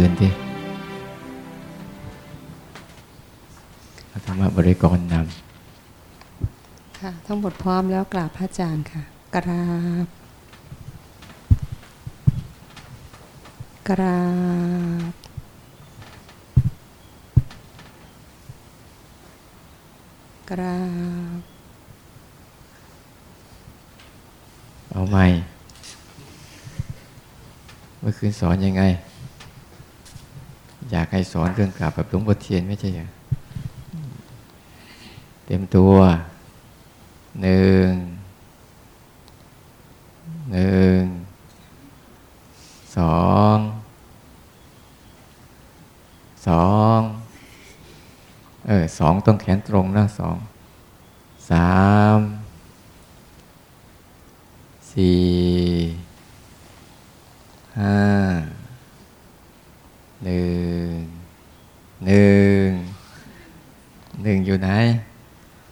เมื่อคืนที่ธรรมบริกรนำค่ะทั้งหมดพร้อมแล้วกราบพระอาจารย์ค่ะ กราบ กราบ กราบ เอาใหม่ เมื่อคืนสอนยังไงอยากให้ สอนเครื่องกราบแบบหลวงพ่อเทียนไม่ใช่เหรอเต็มตัวหนึ่งหนึ่งสองสองเออสองต้องแขนตรงนะสองสามสี่ห้าหนึ่งหนึ่งหนึ่งอยู่ไหน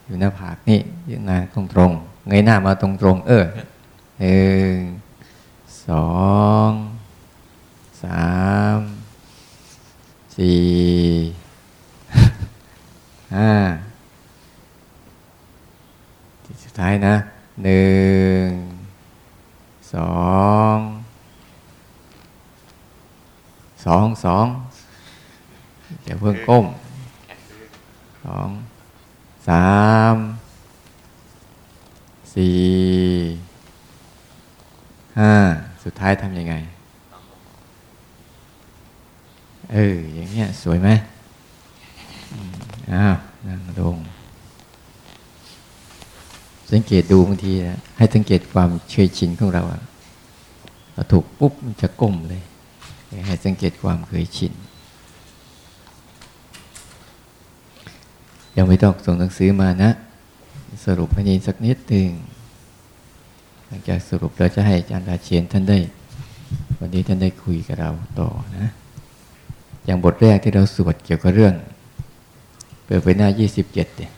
อยู่หน้าผากนี่ยืนหน้าตรงตรงเงย หน้ามาตรงตรงเออหนึ่งสองสามสี่ห้าที่สุดท้ายนะหนึ่งสองสองสองเดี๋ยวเพิ่งก้มสองสามสี่ห้าสุดท้ายทำยังไง เออ อย่างเงี้ย สวยไหมอ้าวนั่งลงสัง เกตดูบางทีนะให้สังเกตความเฉยชินของเราอะเราถูกปุ๊บมันจะก้มเลย ให้สังเกตความเคยชินยังไม่ต้องส่งหนังสือมานะ สรุปให้นีสักนิดหนึ่งหลังจากสรุปเราจะให้อาจารย์ราเชียนท่านได้ วันนี้ท่านได้คุยกับเราต่อนะ อย่างบทแรกที่เราสวดเกี่ยวกับเรื่อง เปิดไปหน้า 27เนี่ย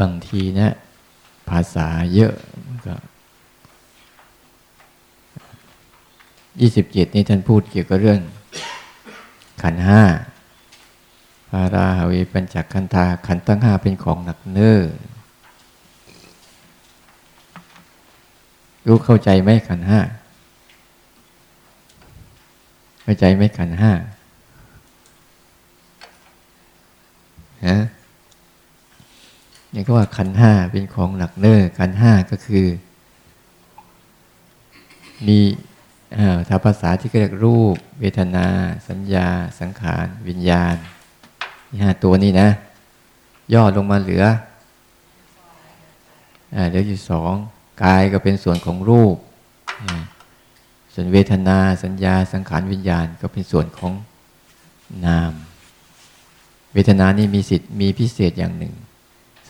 บางทีเนะภาษาเยอะก็ยี่สิบเจ็ดนี้ท่านพูดเกี่ยวกับเรื่อง ขันห้าพาราหาวิปัญจขันธาขันตั้งห้าเป็นของหนักเนื้อรู้เข้าใจไหมขันห้าเข้าใจไหมขันห้าฮะ นี่ก็ว่าขันห้าเป็นของหนักเนอ้อขันห้าก็คือ มีถ้าภาษาที่เรียกรูป เวทนา สัญญา สังขาร วิญญาณนี่ห้าตัวนี้นะ ย่อลงมาเหลือเหลืออยู่สองกายก็เป็นส่วนของรูป ส่วนเวทนา สัญญา สังขาร วิญญาณก็เป็นส่วนของนาม เวทนานี่มีสิทธิ์มีพิเศษอย่างหนึ่ง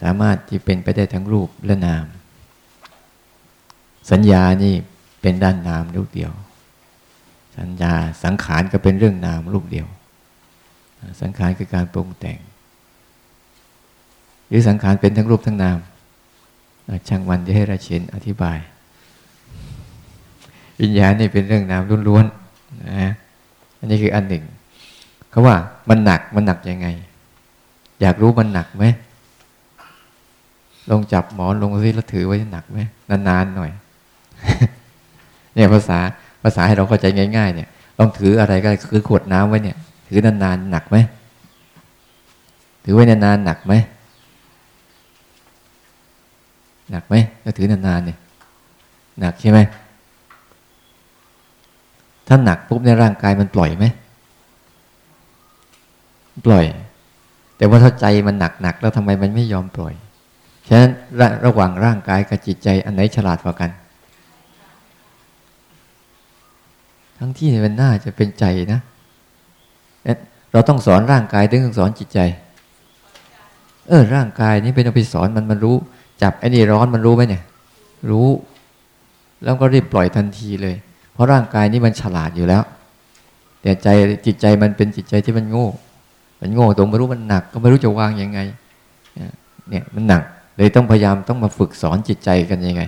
สามารถที่เป็นไปได้ทั้งรูปและนาม สัญญานี่เป็นด้านนามรูปเดียว สัญญาสังขารก็เป็นเรื่องนามรูปเดียว สังขารคือการปรุงแต่ง หรือสังขารเป็นทั้งรูปทั้งนามช่างวันจะให้ราเชนอธิบาย วิญญาณนี่เป็นเรื่องนามล้วนๆนะอันนี้คืออันหนึ่งเขาว่ามันหนักมันหนักยังไง อยากรู้มันหนักไหม ลงจับหมอนลงซิแล้วถือไว้หนักไหมนานๆหน่อย เนี่ยภาษาภาษาให้เราเข้าใจง่ายๆ เนี่ยลองถืออะไรก็คือขวดน้ำไว้เนี่ย ถือนานๆหนักไหมถือไว้นานๆหนักไหมหนักไหมก็ถือนานๆเนี่ยหนักใช่ไหมถ้าหนักปุ๊บในร่างกายมันปล่อยไหมปล่อย แต่ว่าถ้าใจมันหนักหนักแล้วทำไมมันไม่ยอมปล่อย ฉะนั้นระหว่างร่างกายกับจิตใจอันไหนฉลาดกว่ากัน ทั้งที่มันน่าจะเป็นใจนะเราต้องสอนร่างกายถึงต้องสอนจิตใจ เออ ร่างกายนี้เป็นเอาไปสอนมันมันรู้ จับไอ้นี่ร้อนมันรู้ไหมเนี่ย รู้ แล้วก็รีบปล่อยทันทีเลย เพราะร่างกายนี้มันฉลาดอยู่แล้ว แต่ใจจิตใจมันเป็นจิตใจที่มันโง่ มันโง่ตรงไม่รู้มันหนัก ก็ไม่รู้จะวางยังไง เนี่ยมันหนัก เลยต้องพยายามต้องมาฝึกสอนจิตใจกันยังไง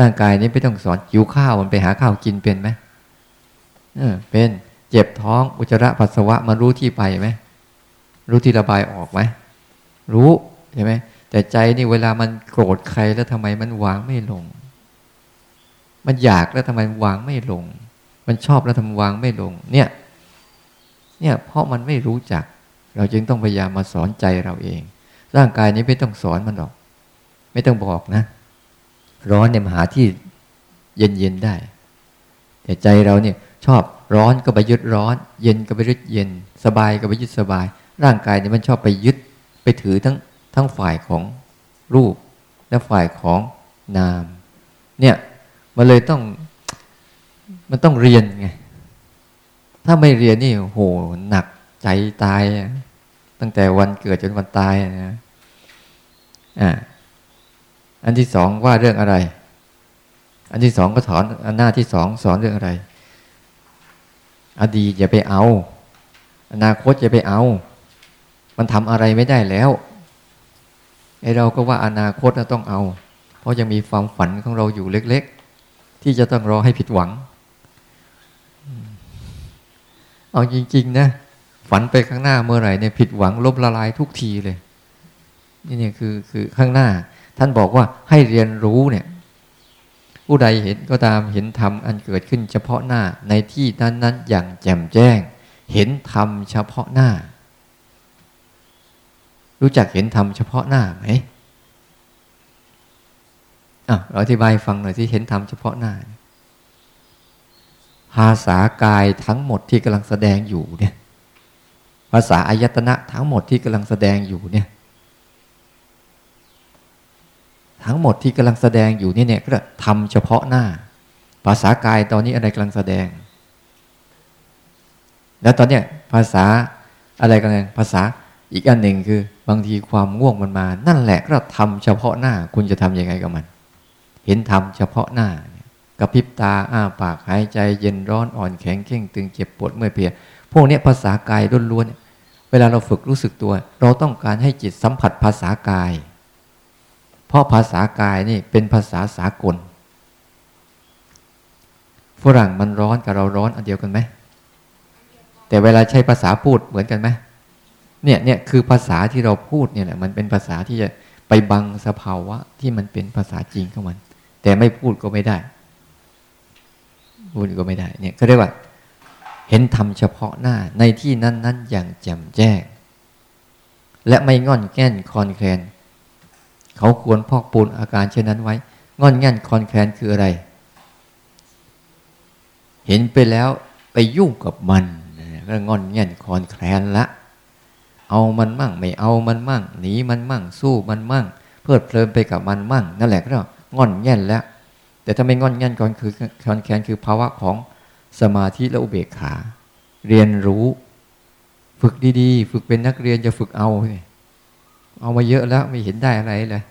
ร่างกายนี้ไม่ต้องสอนหิวข้าวมันไปหาข้าวกินเป็นไหมเออเป็นเจ็บท้องอุจจาระปัสสาวะมารู้ที่ไปไหมรู้ที่ระบายออกไหมรู้ใช่ไหมแต่ใจนี่เวลามันโกรธใครแล้วทำไมมันวางไม่ลง มันอยากแล้วทำไมวางไม่ลง มันชอบแล้วทำวางไม่ลง เนี่ย เนี่ยเพราะมันไม่รู้จัก เราจึงต้องพยายามมาสอนใจเราเอง ร่างกายนี้ไม่ต้องสอนมันหรอก ไม่ต้องบอกนะ ร้อนเนี่ยมาหาที่เย็นๆได้ แต่ใจเราเนี่ยชอบร้อนก็ไปยึดร้อน เย็นก็ไปยึดเย็น สบายก็ไปยึดสบาย ร่างกายเนี่ยมันชอบไปยึดไปถือทั้งทั้งฝ่ายของรูป และฝ่ายของนาม เนี่ยมันเลยต้องมันต้องเรียนไง ถ้าไม่เรียนนี่โหหนักใจตาย ตั้งแต่วันเกิดจนวันตายนะอ่า อันที่สองว่าเรื่องอะไร อันที่สองก็ถอนอันหน้าที่สองสอนเรื่องอะไร อดีตอย่าไปเอา อนาคตอย่าไปเอา มันทำอะไรไม่ได้แล้วไอเราก็ว่าอนาคตเราต้องเอา เพราะยังมีความฝันของเราอยู่เล็ก ๆ ที่จะต้องรอให้ผิดหวัง เอาจริง ๆ นะ ฝันไปข้างหน้าเมื่อไหร่เนี่ยผิดหวังลบละลายทุกทีเลย นี่เนี่ยคือคือข้างหน้า ท่านบอกว่าให้เรียนรู้เนี่ยผู้ใดเห็นก็ตามเห็นธรรมอันเกิดขึ้นเฉพาะหน้าในที่นั้นๆอย่างแจ่มแจ้ง เห็นธรรมเฉพาะหน้า รู้จักเห็นธรรมเฉพาะหน้าไหมอะเราอธิบายฟังหน่อยที่เห็นธรรมเฉพาะหน้า ภาษากายทั้งหมดที่กำลังแสดงอยู่เนี่ย ภาษาอายตนะทั้งหมดที่กำลังแสดงอยู่เนี่ย ทั้งหมดที่กำลังแสดงอยู่นี่เนี่ยก็ทำเฉพาะหน้า ภาษากายตอนนี้อะไรกำลังแสดง แล้วตอนเนี้ยภาษาอะไรกันภาษาอีกอันหนึ่งคือบางทีความง่วงมันมา นั่นแหละก็ทำเฉพาะหน้า คุณจะทำยังไงกับมัน เห็นทำเฉพาะหน้ากระพริบตาอ้าปากหายใจเย็นร้อนอ่อนแข็งเข่งตึงเจ็บปวดเมื่อยเพลีย พวกนี้ภาษากายล้วนๆเวลาเราฝึกรู้สึกตัว เราต้องการให้จิตสัมผัสภาษากาย เพราะภาษากายนี่เป็นภาษาสากล ฝรั่งมันร้อนกับเราร้อนอันเดียวกันไหม แต่เวลาใช้ภาษาพูดเหมือนกันไหมเนี่ยเนี่ยคือภาษาที่เราพูดเนี่ยแหละมันเป็นภาษาที่จะไปบังสภาวะที่มันเป็นภาษาจริงของมัน แต่ไม่พูดก็ไม่ได้ พูดก็ไม่ได้เนี่ยก็เรียกว่า เห็นธรรมเฉพาะหน้าในที่นั้นนั้นอย่างแจ่มแจ้ง และไม่งอนแง่นคอนแคลน เขาควรพอกปูนอาการเช่นนั้นไว้ งอนแง่นคอนแคลนคืออะไร เห็นไปแล้วไปยุ่งกับมันก็งอนแง่นคอนแคลนละเอามันมั่ง ไม่เอามันมั่งหนีมันมั่ง สู้มันมั่ง เพลิดเพลินไปกับมันมั่ง นั่นแหละก็งอนแง่นแล้ว แต่ถ้าไม่งอนแง่นก่อนคือคอนแคนคือภาวะของสมาธิและอุเบกขา เรียนรู้ ฝึกดีๆ ฝึกเป็นนักเรียนจะฝึกเอาเเอามาเยอะแล้วไม่เห็นได้อะไรเลย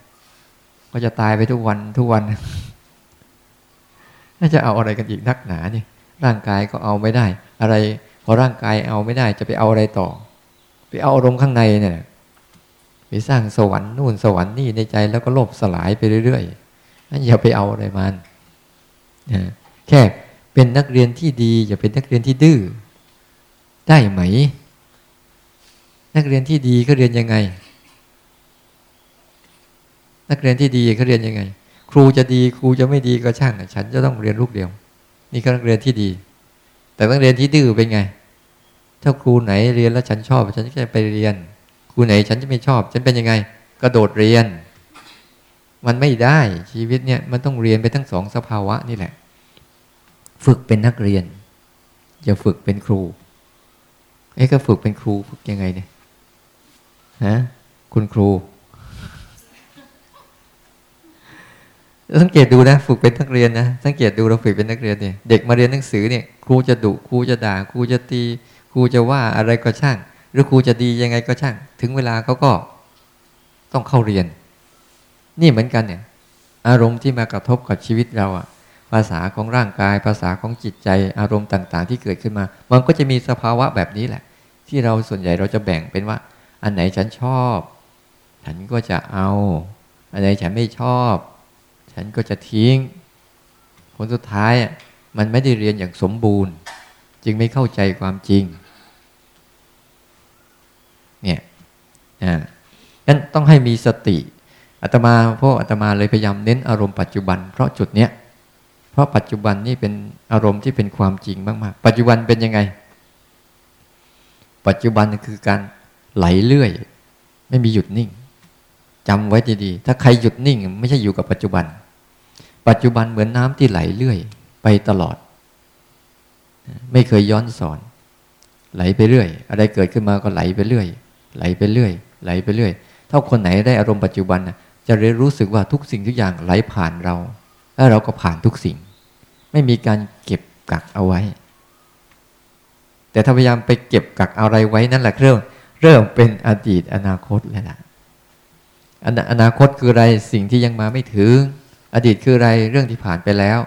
ก็จะตายไปทุกวันทุกวันน่าจะเอาอะไรกันอีกนักหนานี่ร่างกายก็เอาไม่ได้ อะไรพอร่างกายเอาไม่ได้ จะไปเอาอะไรต่อ ไปเอาอารมณ์ข้างในเนี่ยไปสร้างสวรรค์นู่นสวรรค์นี่ในใจแล้วก็โลภสลายไปเรื่อยๆนั่นอย่าไปเอาอะไรมันแค่เป็นนักเรียนที่ดี อย่าเป็นนักเรียนที่ดื้อได้ไหม นักเรียนที่ดีเขาเรียนยังไง นักเรียนที่ดีเขาเรียนยังไง ครูจะดีครูจะไม่ดีก็ช่างฉันจะต้องเรียนลูกเดียว นี่ก็นักเรียนที่ดี แต่นักเรียนที่ดื้อเป็นไง ถ้าครูไหนเรียนแล้วฉันชอบ ฉันก็จะไปเรียน ครูไหนฉันจะไม่ชอบ ฉันเป็นยังไง กระโดดเรียน มันไม่ได้ชีวิตเนี่ยมันต้องเรียนไปทั้งสองสภาวะนี่แหละ ฝึกเป็นนักเรียนอย่าฝึกเป็นครูไอ้ก็ฝึกเป็นครูฝึกยังไงเนี่ยฮะคุณครู สังเกตดูนะ ฝึกเป็นนักเรียนนะสังเกตดูเราฝึกเป็นนักเรียนเนี่ยเด็กมาเรียนหนังสือเนี่ยครูจะดุครูจะด่าครูจะตีครูจะว่าอะไรก็ช่าง หรือครูจะดียังไงก็ช่าง ถึงเวลาเขาก็ต้องเข้าเรียน นี่เหมือนกันเนี่ย อารมณ์ที่มากระทบกับชีวิตเราอะภาษาของร่างกาย ภาษาของจิตใจอารมณ์ต่าง ๆ ที่เกิดขึ้นมา มันก็จะมีสภาวะแบบนี้แหละ ที่เราส่วนใหญ่เราจะแบ่งเป็นว่า อันไหนฉันชอบ ฉันก็จะเอา อันไหนฉันไม่ชอบ ฉันก็จะทิ้ง ผลสุดท้ายมันไม่ได้เรียนอย่างสมบูรณ์ จึงไม่เข้าใจความจริง เนี่ยอ่างั้นต้องให้มีสติอาตมาพวกอาตมาเลยพยายามเน้นอารมณ์ปัจจุบัน เพราะจุดเนี้ยเพราะปัจจุบันนี่เป็นอารมณ์ที่เป็นความจริงมากๆ ปัจจุบันเป็นยังไง ปัจจุบันคือการไหลเลื่อย ไม่มีหยุดนิ่งจำไว้ดีๆ ถ้าใครหยุดนิ่ง ไม่ใช่อยู่กับปัจจุบัน ปัจจุบันเหมือนน้ำที่ไหลเลื่อย ไปตลอด ไม่เคยย้อนสอน ไหลไปเรื่อย อะไรเกิดขึ้นมาก็ไหลไปเรื่อย ไหลไปเรื่อย ไหลไปเรื่อย ถ้าคนไหนได้อารมณ์ปัจจุบันจะเรียนรู้สึกว่าทุกสิ่งทุกอย่างไหลผ่านเราแล้วเราก็ผ่านทุกสิ่ง ไม่มีการเก็บกักเอาไว้ แต่ถ้าพยายามไปเก็บกักอะไรไว้นั่นแหละเริ่มเริ่มเป็นอดีตอนาคตแล้วล่ะอนาคตคืออะไรสิ่งที่ยังมาไม่ถึง อดีตคืออะไรเรื่องที่ผ่านไปแล้ว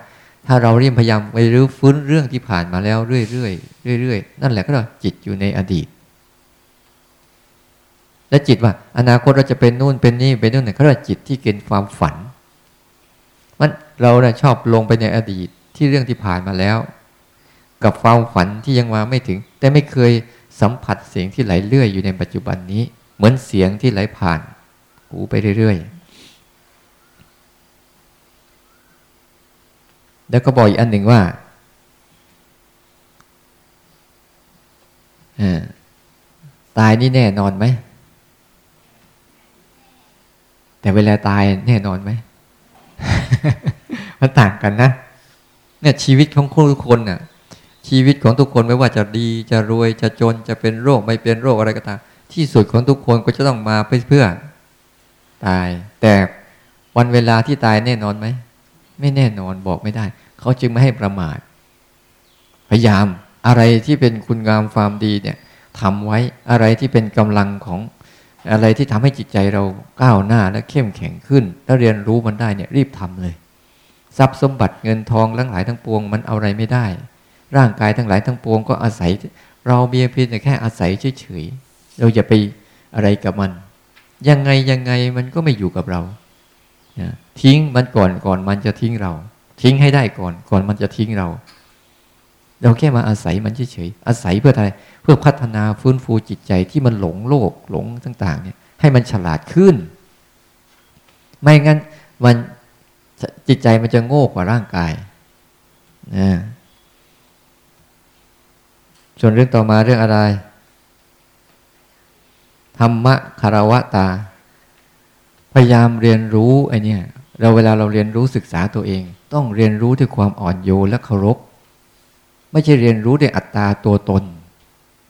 ถ้าเราเรียมพยายามไปรื้อฟื้นเรื่องที่ผ่านมาแล้วเรื่อยๆเรื่อยๆนั่นแหละก็จิตอยู่ในอดีต และจิตว่า อนาคตเราจะเป็นนู่นเป็นนี่เป็นนู่นเนี่ยเขาเรียกจิตที่เกินความฝันมันเราเนี่ยชอบลงไปในอดีตที่เรื่องที่ผ่านมาแล้ว กับความฝันที่ยังมาไม่ถึง แต่ไม่เคยสัมผัสเสียงที่ไหลเลื่อยอยู่ในปัจจุบันนี้ เหมือนเสียงที่ไหลผ่านหูไปเรื่อยๆ แล้วก็บอกอีกอันหนึ่งว่าตายนี่แน่นอนไหม แต่เวลาตายแน่นอนไหม มันต่างกันนะ เนี่ยชีวิตของทุกคนน่ะ ชีวิตของทุกคนไม่ว่าจะดีจะรวยจะจนจะเป็นโรคไม่เป็นโรคอะไรก็ตาม ที่สุดของทุกคนก็จะต้องมาเพื่อตาย แต่วันเวลาที่ตายแน่นอนไหม ไม่แน่นอนบอกไม่ได้ เขาจึงไม่ให้ประมาท พยายามอะไรที่เป็นคุณงามความดีเนี่ยทำไว้อะไรที่เป็นกำลังของอะไรที่ทำให้จิตใจเราก้าวหน้าและเข้มแข็งขึ้น แล้วเรียนรู้มันได้เนี่ยรีบทำเลย ทรัพย์สมบัติเงินทองทั้งหลายทั้งปวงมันเอาอะไรไม่ได้ ร่างกายทั้งหลายทั้งปวงก็อาศัย เราเมียเพียงแต่แค่อาศัยเฉยๆเราอย่าไปอะไรกับมัน ยังไงยังไงมันก็ไม่อยู่กับเรา ทิ้งมันก่อนก่อนมันจะทิ้งเรา ทิ้งให้ได้ก่อนก่อนมันจะทิ้งเรา เราแค่มาอาศัยมันเฉยๆอาศัยเพื่ออะไรเพื่อพัฒนาฟื้นฟูจิตใจที่มันหลงโลกหลงต่าง ๆ เนี่ย ให้มันฉลาดขึ้น ไม่งั้นมันจิตใจมันจะโง่กว่าร่างกายนะส่วนเรื่องต่อมาเรื่องอะไรธรรมะคารวะตา พยายามเรียนรู้ไอเนี่ยเราเวลาเราเรียนรู้ศึกษาตัวเอง ต้องเรียนรู้ด้วยความอ่อนโยนและเคารพ ไม่ใช่เรียนรู้ด้วยอัตตาตัวตน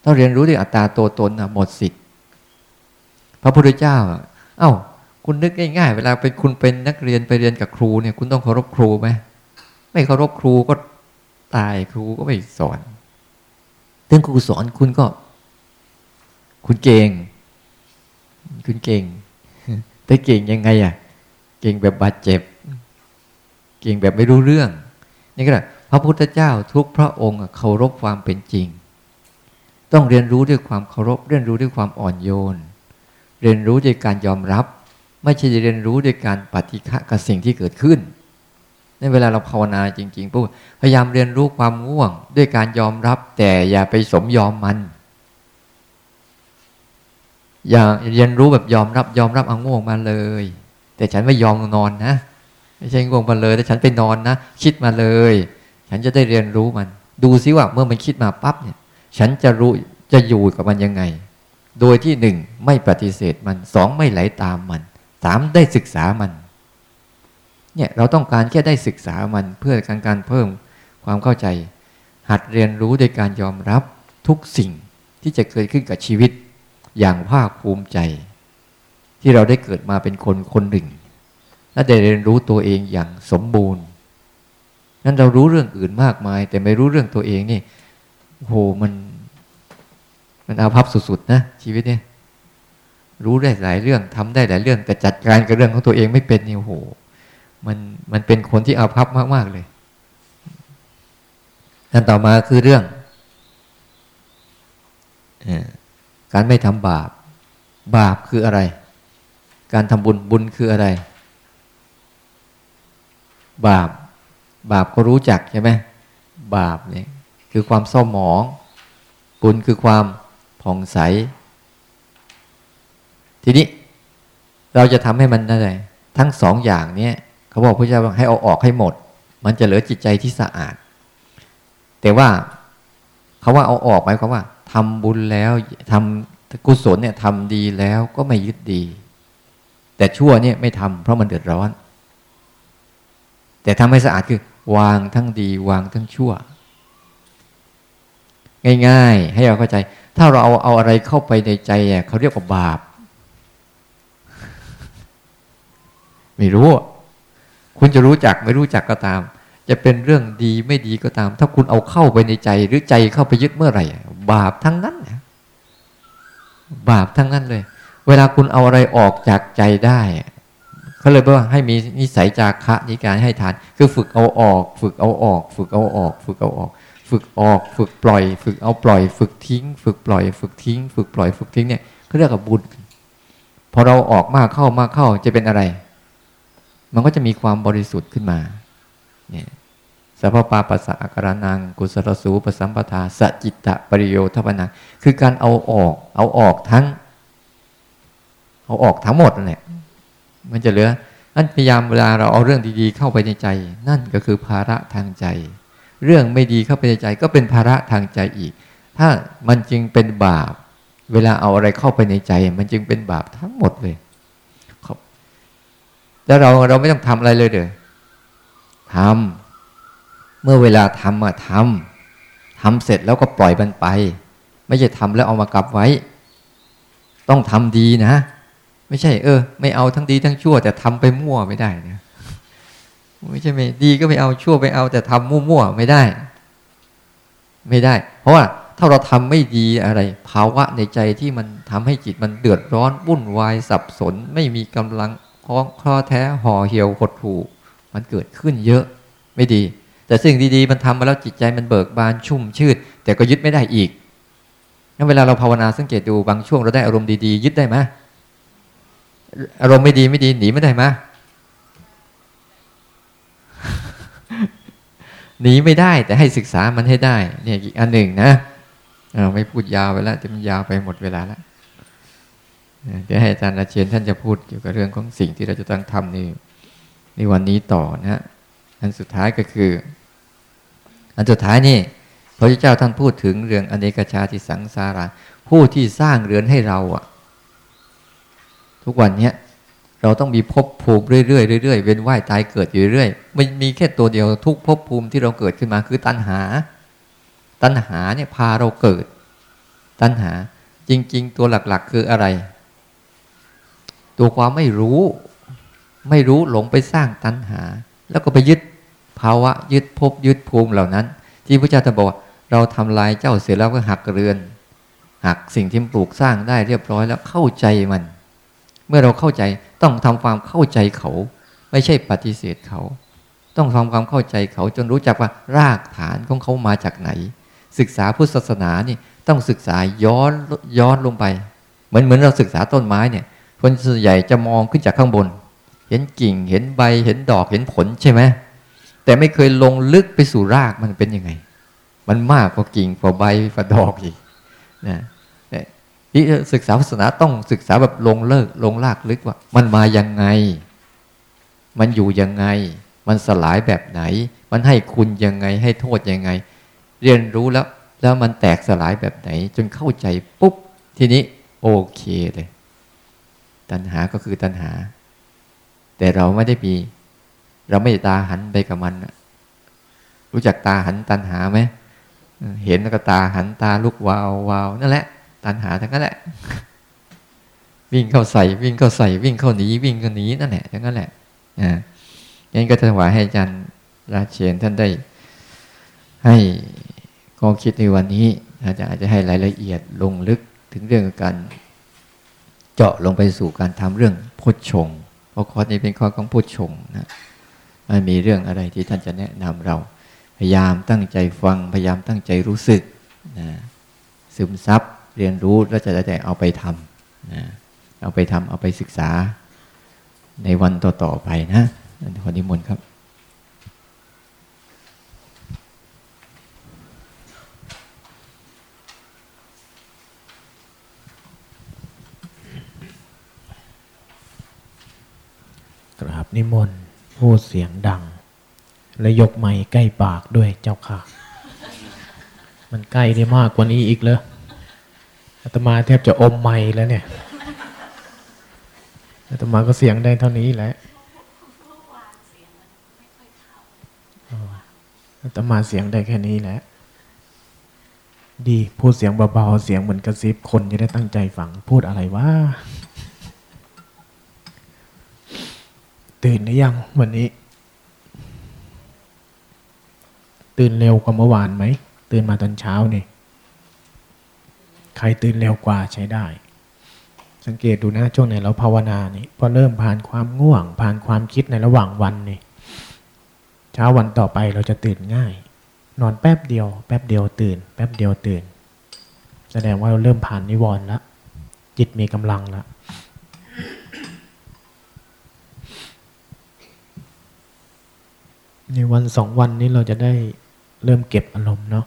ถ้าเรียนรู้ด้วยอัตตาตัวตนนะหมดสิทธิ์ พระพุทธเจ้าเอา้า คุณนึกง่ายๆ เวลาเป็นคุณเป็นนักเรียนไปเรียนกับครูเนี่ย คุณต้องเคารพครูไหมไม่เคารพครูก็ตายครูก็ไม่สอนถึงครูสอนคุณก็ คุณเก่ง คุณเก่ง แต่เก่งยังไงอะเก่งแบบบาดเจ็บ เก่งแบบไม่รู้เรื่อง นี่ก็แหละพระพุทธเจ้าทุกพระองค์เคารพความเป็นจริง ต้องเรียนรู้ด้วยความเคารพ เรียนรู้ด้วยความอ่อนโยน เรียนรู้ด้วยการยอมรับ ไม่ใช่เรียนรู้ด้วยการปฏิฆะกับสิ่งที่เกิดขึ้นในเวลาเราภาวนาจริงๆปุ๊บพยายามเรียนรู้ความง่วง ด้วยการยอมรับแต่อย่าไปสมยอมมัน อย่าเรียนรู้แบบยอมรับยอมรับเอาง่วงมาเลย แต่ฉันไม่ยอมนอนนะไม่ใช่ง่วงมาเลยแต่ฉันไปนอนนะคิดมาเลย ฉันจะได้เรียนรู้มัน ดูซิว่าเมื่อมันคิดมาปั๊บเนี่ย ฉันจะรู้จะอยู่กับมันยังไง โดยที่หนึ่งไม่ปฏิเสธมันสองไม่ไหลตามมันสามได้ศึกษามันเนี่ยเราต้องการแค่ได้ศึกษามันเพื่อการการเพิ่มความเข้าใจ หัดเรียนรู้โดยการยอมรับทุกสิ่งที่จะเกิดขึ้นกับชีวิต อย่างภาคภูมิใจ ที่เราได้เกิดมาเป็นคนคนหนึ่ง และได้เรียนรู้ตัวเองอย่างสมบูรณ์ นั้นเรารู้เรื่องอื่นมากมาย แต่ไม่รู้เรื่องตัวเองนี่โหมัน มันอาภัพสุดๆนะชีวิตเนี่ยรู้ได้หลายเรื่องทำได้หลายเรื่อง แต่จัดการกับเรื่องของตัวเองไม่เป็นนี่โหมันมันเป็นคนที่อาภัพมากๆเลยอันต่อมาคือเรื่อง การไม่ทำบาป บาปคืออะไร การทำบุญบุญคืออะไร บาป บาปก็รู้จักใช่ไหมบาปเนี่ยคือความเศร้าหมอง บุญคือความผ่องใส ทีนี้เราจะทำให้มันได้ทั้งสองอย่างเนี้ยเขาบอกพระเจ้าให้เอาออกให้หมด มันจะเหลือจิตใจที่สะอาด แต่ว่าเขาว่าเอาออกหมายความว่า ทำบุญแล้วทำกุศลเนี่ยทำดีแล้วก็ไม่ยึดดี แต่ชั่วเนี่ยไม่ทำเพราะมันเดือดร้อน แต่ทำให้สะอาดคือ วางทั้งดี วางทั้งชั่ว ง่าย ๆ ให้เราเข้าใจ ถ้าเราเอาเอาอะไรเข้าไปในใจเขาเรียกว่าบาป ไม่รู้ คุณจะรู้จักไม่รู้จักก็ตามจะเป็นเรื่องดีไม่ดีก็ตาม ถ้าคุณเอาเข้าไปในใจหรือใจเข้าไปยึดเมื่อไหร่ บาปทั้งนั้นบาปทั้งนั้นเลย เวลาคุณเอาอะไรออกจากใจได้เขาเลยบอกว่าให้มีนิสัยจาคะในการให้ทาน คือฝึกเอาออก ฝึกเอาออก ฝึกเอาออก ฝึกเอาออก ฝึกออก ฝึกปล่อย ฝึกเอาปล่อย ฝึกทิ้ง ฝึกปล่อย ฝึกทิ้ง ฝึกปล่อย ฝึกทิ้งเนี่ยเขาเรียกว่าบุญพอเราออกมากเข้ามากเข้าจะเป็นอะไร มันก็จะมีความบริสุทธิ์ขึ้นมา เนี่ย สัพปาปัสสะอการนัง กุศลสูปสัมปทาสจิตตปริโยทปนังคือการเอาออก เอาออกทั้ง เอาออกทั้งหมดนั่นแหละมันจะเหลือนั่นพยายามเวลาเราเอาเรื่องดีๆเข้าไปในใจ นั่นก็คือภาระทางใจ เรื่องไม่ดีเข้าไปในใจ ก็เป็นภาระทางใจอีก ถ้ามันจึงเป็นบาป เวลาเอาอะไรเข้าไปในใจ มันจึงเป็นบาปทั้งหมดเลยแล้วเราเราไม่ต้องทำอะไรเลยเด้อทำ เมื่อเวลาทำอะทำทำเสร็จแล้วก็ปล่อยมันไป ไม่ใช่ทำแล้วเอามากลับไว้ ต้องทำดีนะ ไม่ใช่ เออ ไม่เอาทั้งดีทั้งชั่ว แต่ทำไปมั่วไม่ได้นะไม่ใช่ไม่ดีก็ไม่เอาชั่วไปเอา แต่ทำมั่วๆไม่ได้ ไม่ได้ เพราะว่าถ้าเราทำไม่ดีอะไร ภาวะในใจที่มันทำให้จิตมันเดือดร้อนวุ่นวายสับสน ไม่มีกำลังคล้องคลอแท้ห่อเหี่ยวหดหู่มันเกิดขึ้นเยอะไม่ดี แต่สิ่งดีๆมันทำมาแล้วจิตใจมันเบิกบานชุ่มชื่นแต่ก็ยึดไม่ได้อีกงั้นเวลาเราภาวนาสังเกตดูบางช่วงเราได้อารมณ์ดีๆยึดได้ไหมอารมณ์ไม่ดีไม่ดีหนีไม่ได้ไหมหนีไม่ได้แต่ให้ศึกษามันให้ได้เนี่ยอีกอันหนึ่งนะไม่พูดยาวไปแล้วจะมันยาวไปหมดเวลาแล้วเดี๋ยวให้อาจารย์อาเชียนท่านจะพูดเกี่ยวกับเรื่องของสิ่งที่เราจะต้องทำในในวันนี้ต่อนะฮะ อันสุดท้ายก็คือ อันสุดท้ายนี่พระเจ้าท่านพูดถึงเรื่องอเนกชาติสังสาราผู้ที่สร้างเรือนให้เราอะทุกวันเนี้ยเราต้องมีภพภูมิเรื่อยๆเรื่อยๆเว้นว่ายตายเกิดอยู่เรื่อยมันมีแค่ตัวเดียวทุกภพภูมิที่เราเกิดขึ้นมาคือตัณหา ตัณหาเนี่ยพาเราเกิด ตัณหาจริง ๆ ตัวหลักๆ คืออะไร ตัวความไม่รู้ ไม่รู้หลงไปสร้างตัณหา แล้วก็ไปยึดาวะยึดภพยึดภูมิเหล่านั้น ที่พระเจ้าตรัสบอกเราทำลายเจ้าเสร็จแล้วก็หักเรือน หักสิ่งที่ปลูกสร้างได้เรียบร้อยแล้วเข้าใจมัน เมื่อเราเข้าใจต้องทำความเข้าใจเขา ไม่ใช่ปฏิเสธเขา ต้องทำความเข้าใจเขาจนรู้จักว่ารากฐานของเขามาจากไหน ศึกษาพุทธศาสนานี่ต้องศึกษาย้อนย้อนลงไป เหมือนเหมือนเราศึกษาต้นไม้เนี่ยคนส่วนใหญ่จะมองขึ้นจากข้างบน เห็นกิ่งเห็นใบเห็นดอกเห็นผลใช่ไหม แต่ไม่เคยลงลึกไปสู่รากมันเป็นยังไง มันมากกว่ากิ่งกว่าใบกว่าดอกอีกนะที่ศึกษาศาสนาต้องศึกษาแบบลงเลิกลงลากลึกว่า มันมายังไง มันอยู่ยังไง มันสลายแบบไหน มันให้คุณยังไง ให้โทษยังไง เรียนรู้แล้ว แล้วมันแตกสลายแบบไหน จนเข้าใจปุ๊บ ทีนี้โอเคเลย ตัณหาก็คือตัณหา แต่เราไม่ได้มี เราไม่ตาหันไปกับมันรู้จักตาหันตัณหาไหมเห็นแล้วก็ตาหันตาลุกวาววาวนั่นแหละ ตัณหาทั้งนั้นแหละ วิ่งเข้าใส่วิ่งเข้าใส่วิ่งเข้าหนีวิ่งเข้าหนีนั่นแหละทั้งนั้นแหละอ่างั้นก็ถวายให้อาจารย์ราเชนท่านได้ ให้ข้อคิดในวันนี้อาจารย์อาจจะให้รายละเอียดลงลึกถึงเรื่องการเจาะลงไปสู่การทำเรื่องพุทธชงเพราะข้อนี้เป็นข้อของพุทธชงนะ มีเรื่องอะไรที่ท่านจะแนะนำเรา พยายามตั้งใจฟัง พยายามตั้งใจรู้สึกนะซึมซับเรียนรู้แล้วจะได้เอาไปทำนะเอาไปทำเอาไปศึกษาในวันต่อ ๆ ไปนะขอนิมนต์ครับกราบนิมนต์ พูดเสียงดัง และยกไม้ใกล้ปากด้วยเจ้าค่ะ มันใกล้ได้มากกว่านี้อีกเลยอาตมาแทบจะอมไม้แล้วเนี่ยอาตมาก็เสียงได้เท่านี้แหละอาตมาเสียงได้แค่นี้แหละ ดีพูดเสียงเบาๆเสียงเหมือนกระซิบคนจะได้ตั้งใจฟังพูดอะไรวะ ตื่นหรือยังวันนี้ ตื่นเร็วกว่าเมื่อวานไหม ตื่นมาตอนเช้านี่ ใครตื่นเร็วกว่าใช้ได้ สังเกตดูนะช่วงไหนเราภาวนานี่พอเริ่มผ่านความง่วง ผ่านความคิดในระหว่างวันนี่เช้าวันต่อไปเราจะตื่นง่าย นอนแป๊บเดียว แป๊บเดียวตื่น แป๊บเดียวตื่น แสดงว่าเราเริ่มผ่านนิวรณ์แล้วจิตมีกำลังแล้ว ในวันสองวันนี้เราจะได้เริ่มเก็บอารมณ์เนาะ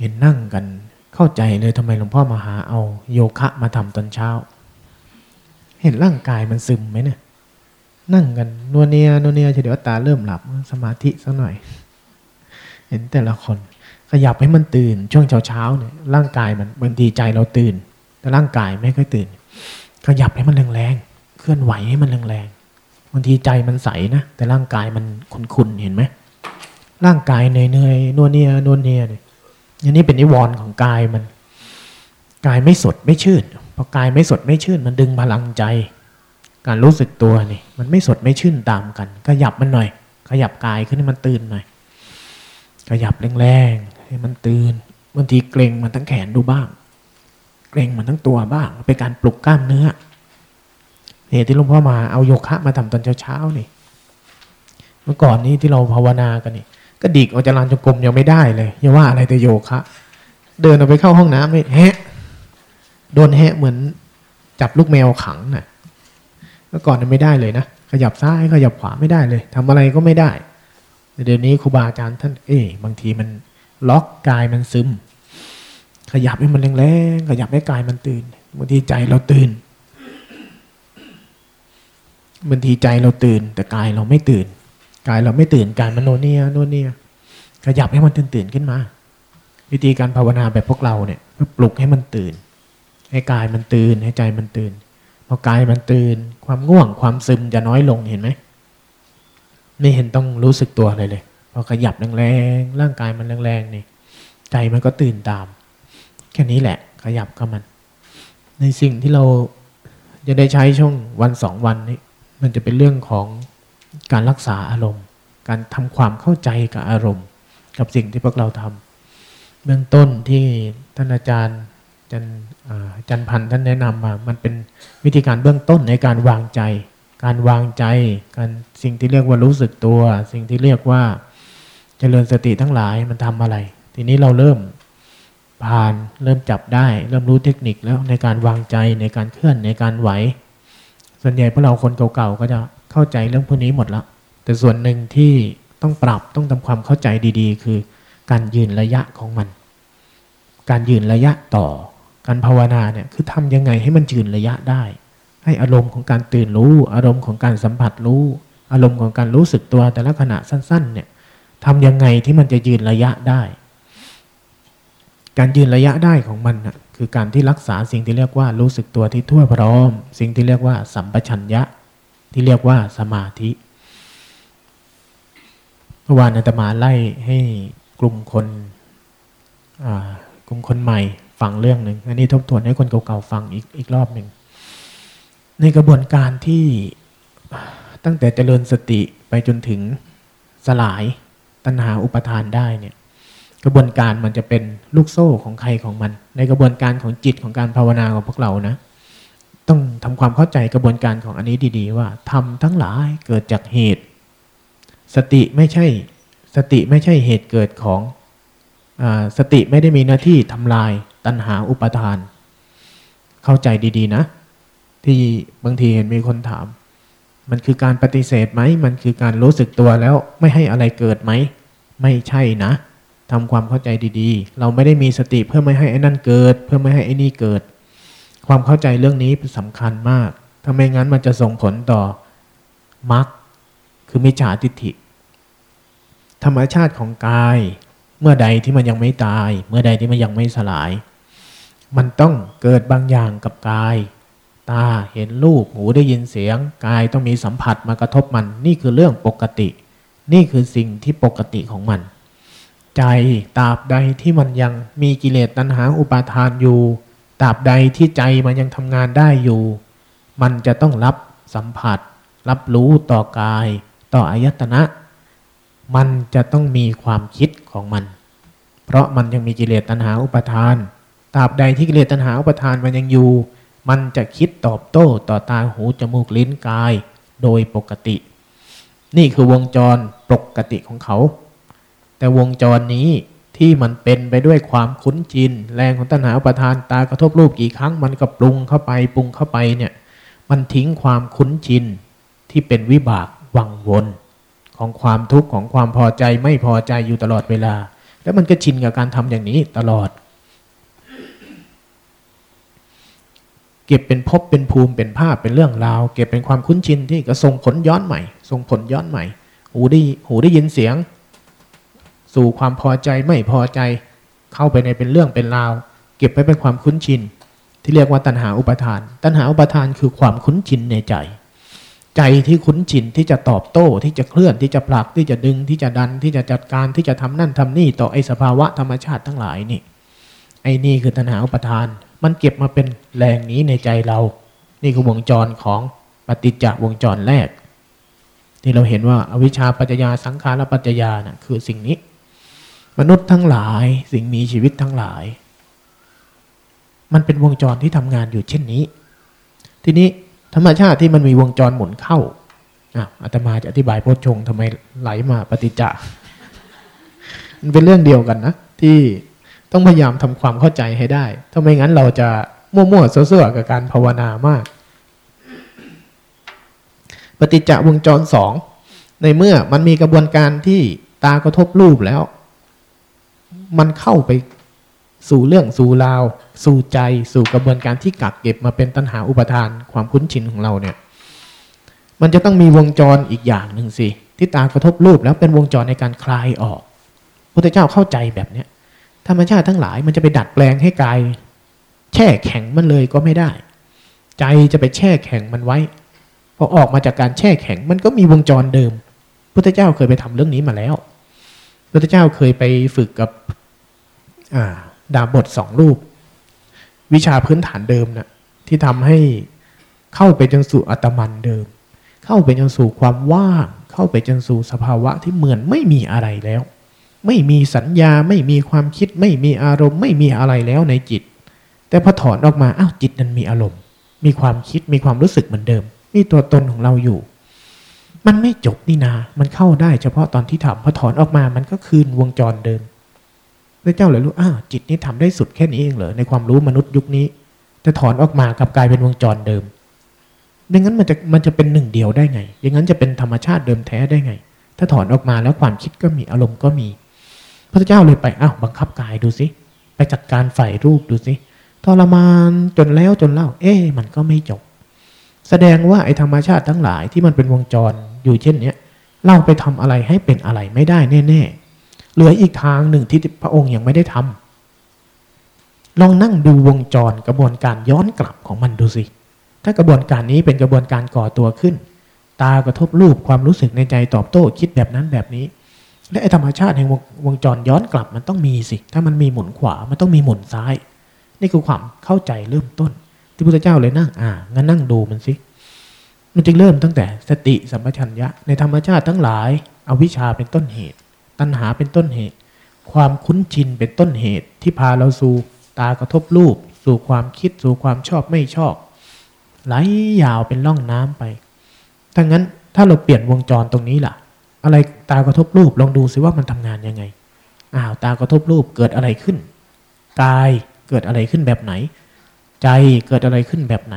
เห็นนั่งกันเข้าใจเลยทำไมหลวงพ่อมาหาเอาโยคะมาทำตอนเช้า เห็นร่างกายมันซึมไหมเนี่ย นั่งกันนัวเนียนัวเนียเดี๋ยวตาเริ่มหลับสมาธิสักหน่อย เห็นแต่ละคน ขยับให้มันตื่น ช่วงเช้าเช้าเนี่ยร่างกายมันบางทีใจเราตื่น แต่ร่างกายไม่ค่อยตื่น ขยับให้มันแรงๆเคลื่อนไหวให้มันแรง บางทีใจมันใสนะแต่ร่างกายมันคุนๆเห็นไหมร่างกายเหนื่อยๆนัวเนียนัวเนียเนี่ยอันนี้เป็นนิวรณ์ของกายมัน กายไม่สดไม่ชื่นพอกายไม่สดไม่ชื่น มันดึงพลังใจ การรู้สึกตัวนี่ มันไม่สดไม่ชื่นตามกันขยับมันหน่อย ขยับกายขึ้นให้มันตื่นหน่อยขยับแรงๆให้มันตื่นบางทีเกรงมันทั้งแขนดูบ้าง เกรงมันทั้งตัวบ้าง เป็นการปลุกกล้ามเนื้อ เหตุที่หลวงพ่อมาเอาโยคะมาทำตอนเช้าๆนี่ เมื่อก่อนนี้ที่เราภาวนากันนี่ก็ดิกออกจากลานจงกรมยังไม่ได้เลยอย่าว่าอะไรแต่โยคะ เดินออกไปเข้าห้องน้ำไม่แฮะโดนแฮะเหมือนจับลูกแมวขังน่ะเมื่อก่อนนั้นไม่ได้เลยนะขยับซ้ายขยับขวาไม่ได้เลยทำอะไรก็ไม่ได้เดี๋ยวนี้ครูบาอาจารย์ท่านเอ๊บางทีมันล็อกกายมันซึม ขยับให้มันแรงๆขยับให้กายมันตื่นบางทีใจเราตื่น บางทีใจเราตื่น แต่กายเราไม่ตื่น กายเราไม่ตื่นกายมันโนเนียโนเนียขยับให้มันตื่นตื่นขึ้นมา วิธีการภาวนาแบบพวกเราเนี่ยเพื่อปลุกให้มันตื่น ให้กายมันตื่นให้ใจมันตื่นพอกายมันตื่น ความง่วงความซึมจะน้อยลงเห็นไหมไม่เห็นต้องรู้สึกตัวเลยเลยพอขยับแรงๆร่างกายมันแรงๆนี่ใจมันก็ตื่นตาม แค่นี้แหละ ขยับก็มัน ในสิ่งที่เราจะได้ใช้ช่วงวันสองวันนี้ มันจะเป็นเรื่องของการรักษาอารมณ์ การทำความเข้าใจกับอารมณ์ กับสิ่งที่พวกเราทำเบื้องต้นที่ท่านอาจารย์จันจารย์พันธ์ท่านแนะนำมา มันเป็นวิธีการเบื้องต้นในการวางใจ การวางใจ การสิ่งที่เรียกว่ารู้สึกตัว สิ่งที่เรียกว่าเจริญสติทั้งหลายมันทำอะไร ทีนี้เราเริ่มผ่านเริ่มจับได้ เริ่มรู้เทคนิคแล้วในการวางใจในการเคลื่อนในการไหว ส่วนใหญ่พวกเราคนเก่าๆก็จะเข้าใจเรื่องพวกนี้หมดแล้วแต่ส่วนหนึ่งที่ต้องปรับต้องทำความเข้าใจดี ๆ คือ การยืนระยะของมัน การยืนระยะต่อ การภาวนาเนี่ยคือทำยังไงให้มันยืนระยะได้ ให้อารมณ์ของการตื่นรู้ อารมณ์ของการสัมผัสรู้ อารมณ์ของการรู้สึกตัวแต่ละขณะสั้น ๆ เนี่ยทำยังไงที่มันจะยืนระยะได้ การยืนระยะได้ของมันนะคือการที่รักษาสิ่งที่เรียกว่ารู้สึกตัวที่ทั่วพร้อม สิ่งที่เรียกว่า สัมปชัญญะ ที่เรียกว่าสมาธิเมื่อวานอาตมาไล่ให้กลุ่มคนกลุ่มคนใหม่ฟังเรื่องหนึ่งอันนี้ทบทวนให้คนเก่าๆฟังอีกอีกรอบหนึ่งในกระบวนการที่ตั้งแต่เจริญสติไปจนถึงสลายตัณหาอุปทานได้เนี่ย กระบวนการมันจะเป็นลูกโซ่ของใครของมัน ในกระบวนการของจิตของการภาวนาของพวกเรานะ ต้องทำความเข้าใจกระบวนการของอันนี้ดี ๆ ว่าทำทั้งหลายเกิดจากเหตุ สติไม่ใช่สติไม่ใช่เหตุเกิดของอสติไม่ได้มีหน้าที่ทำลายตัณหาอุปทาน เข้าใจดีๆนะ ที่บางทีเห็นมีคนถาม มันคือการปฏิเสธไหมมันคือการรู้สึกตัวแล้วไม่ให้อะไรเกิดไหมไม่ใช่นะ ทำความเข้าใจดีๆ เราไม่ได้มีสติเพื่อไม่ให้ไอ้นั่นเกิด เพื่อไม่ให้ไอ้นี่เกิด ความเข้าใจเรื่องนี้เป็นสำคัญมากทถ้าไม่งั้นมันจะส่งผลต่อมรรคคือมิจฉาทิฏฐิ ธรรมชาติของกาย เมื่อใดที่มันยังไม่ตาย เมื่อใดที่มันยังไม่สลาย มันต้องเกิดบางอย่างกับกาย ตาเห็นรูปหูได้ยินเสียง กายต้องมีสัมผัสมากระทบมัน นี่คือเรื่องปกติ นี่คือสิ่งที่ปกติของมัน ใจตราบใดที่มันยังมีกิเลสตัณหาอุปาทานอยู่ตราบใดที่ใจมันยังทำงานได้อยู่ มันจะต้องรับสัมผัส รับรู้ต่อกาย ต่ออายตนะ มันจะต้องมีความคิดของมัน เพราะมันยังมีกิเลสตัณหาอุปาทานตราบใดที่กิเลสตัณหาอุปาทานมันยังอยู่ มันจะคิดตอบโต้ต่อตาหูจมูกลิ้นกาย โดยปกติ นี่คือวงจรปกติของเขา แต่วงจรนี้ที่มันเป็นไปด้วยความคุ้นชินแรงของตัณหาอุปทานตากระทบรูปกี่ครั้ง มันก็ปรุงเข้าไปปรุงเข้าไปเนี่ยมันทิ้งความคุ้นชินที่เป็นวิบากวังวน ของความทุกข์ของความพอใจไม่พอใจอยู่ตลอดเวลา แล้วมันก็ชินกับการทำอย่างนี้ตลอด เก็บเป็นภพเป็นภูมิเป็นภาพเป็นเรื่องราว เก็บเป็นความคุ้นชินที่ก็ส่งผลย้อนใหม่ส่งผลย้อนใหม่ หูได้หูได้ยินเสียง สู่ความพอใจไม่พอใจ เข้าไปในเป็นเรื่องเป็นราว เก็บไว้เป็นความคุ้นชิน ที่เรียกว่าตัณหาอุปทาน ตัณหาอุปทานคือความคุ้นชินในใจ ใจที่คุ้นชินที่จะตอบโต้ที่จะเคลื่อนที่จะผลักที่จะดึงที่จะดันที่จะจัดการที่จะทำนั่นทำนี่ต่อไอสภาวะธรรมชาติทั้งหลายนี่ ไอ้นี่คือตัณหาอุปทาน มันเก็บมาเป็นแรงนี้ในใจเรา นี่คือวงจรของปฏิจจวงจรแรก ที่เราเห็นว่าอวิชชาปัจจยาสังขารปัจจยานะ่ะคือสิ่งนี้ มนุษย์ทั้งหลายสิ่งมีชีวิตทั้งหลาย มันเป็นวงจรที่ทำงานอยู่เช่นนี้ ทีนี้ธรรมชาติที่มันมีวงจรหมุนเข้าอะอาตมาจะอธิบายโพชฌงทำไมไหลมาปฏิจจมันเป็นเรื่องเดียวกันนะ ที่ต้องพยายามทำความเข้าใจให้ได้ถ้าไม่งั้นเราจะมั่วๆเสื่อๆกับการภาวนามาก ปฏิจจวงจรสองในเมื่อมันมีกระบวนการที่ตากระทบรูปแล้ว มันเข้าไปสู่เรื่องสู่ราว สู่ใจสู่กระบวนการที่กักเก็บมาเป็นตัณหาอุปทานความคุ้นชินของเราเนี่ย มันจะต้องมีวงจรอีกอย่างหนึ่งสิที่ตากระทบรูปแล้วเป็นวงจรในการคลายออกพระเจ้าเข้าใจแบบเนี้ยธรรมชาติทั้งหลายมันจะไปดัดแปลงให้กายแช่แข็งมันเลยก็ไม่ได้ ใจจะไปแช่แข็งมันไว้พอออกมาจากการแช่แข็งมันก็มีวงจรเดิม พุทธเจ้าเคยไปทำเรื่องนี้มาแล้ว พุทธเจ้าเคยไปฝึกกับดาบบทสองรูป วิชาพื้นฐานเดิมนะ่ะที่ทำให้เข้าไปจนสู่อัตมันเดิม เข้าไปจนสู่ความว่าง เข้าไปจนสู่สภาวะที่เหมือนไม่มีอะไรแล้ว ไม่มีสัญญาไม่มีความคิด ไม่มีอารมณ์ ไม่มีอะไรแล้วในจิต แต่พอถอนออกมาอ้าวจิตนั้นมีอารมณ์ มีความคิดมีความรู้สึกเหมือนเดิม มีตัวตนของเราอยู่ มันไม่จบนี่นา มันเข้าได้เฉพาะตอนที่ทำพอถอนออกมา มันก็คืนวงจรเดิมพระเจ้าเลยรู้อ้าวจิตนี้ทำได้สุดแค่นี้เองเหรอในความรู้มนุษย์ยุคนี้ จะถอนออกมากับกลายเป็นวงจรเดิมไม่งั้นมันจะมันจะเป็นหนึ่งเดียวได้ไง อย่างนั้นจะเป็นธรรมชาติเดิมแท้ได้ไง ถ้าถอนออกมาแล้วความคิดก็มีอารมณ์ก็มี พระเจ้าเลยไปอ้าวบังคับกายดูสิ ไปจัดการฝ่ายรูปดูสิทรมานจนแล้วจนเล่า เอ๊ะมันก็ไม่จบ แสดงว่าไอ้ธรรมชาติทั้งหลายที่มันเป็นวงจร อยู่เช่นเนี้ยเล่าไปทำอะไรให้เป็นอะไรไม่ได้แน่ๆเหลืออีกทางหนึ่งที่พระองค์ยังไม่ได้ทำลองนั่งดูวงจรกระบวนการย้อนกลับของมันดูสิ ถ้ากระบวนการนี้เป็นกระบวนการก่อตัวขึ้น ตากระทบรูปความรู้สึกในใจตอบโต้คิดแบบนั้นแบบนี้ และธรรมชาติแห่งวงจรย้อนกลับมันต้องมีสิ ถ้ามันมีหมุนขวามันต้องมีหมุนซ้าย นี่คือความเข้าใจเริ่มต้น ที่พระเจ้าเลยนั่งอ่างั้นนั่งดูมันสิ มันจึงเริ่มตั้งแต่สติสัมปชัญญะในธรรมชาติทั้งหลายอาวิชชาเป็นต้นเหตุ ตัณหาเป็นต้นเหตุ ความคุ้นชินเป็นต้นเหตุ ที่พาเราสู่ตากระทบรูป สู่ความคิดสู่ความชอบไม่ชอบไหลยาวเป็นล่องน้ำไปถ้างั้นถ้าเราเปลี่ยนวงจรตรงนี้ล่ะ อะไรตากระทบรูปลองดูซิว่ามันทำงานยังไงอ้าวตากระทบรูปเกิดอะไรขึ้น กายเกิดอะไรขึ้นแบบไหน ใจเกิดอะไรขึ้นแบบไหน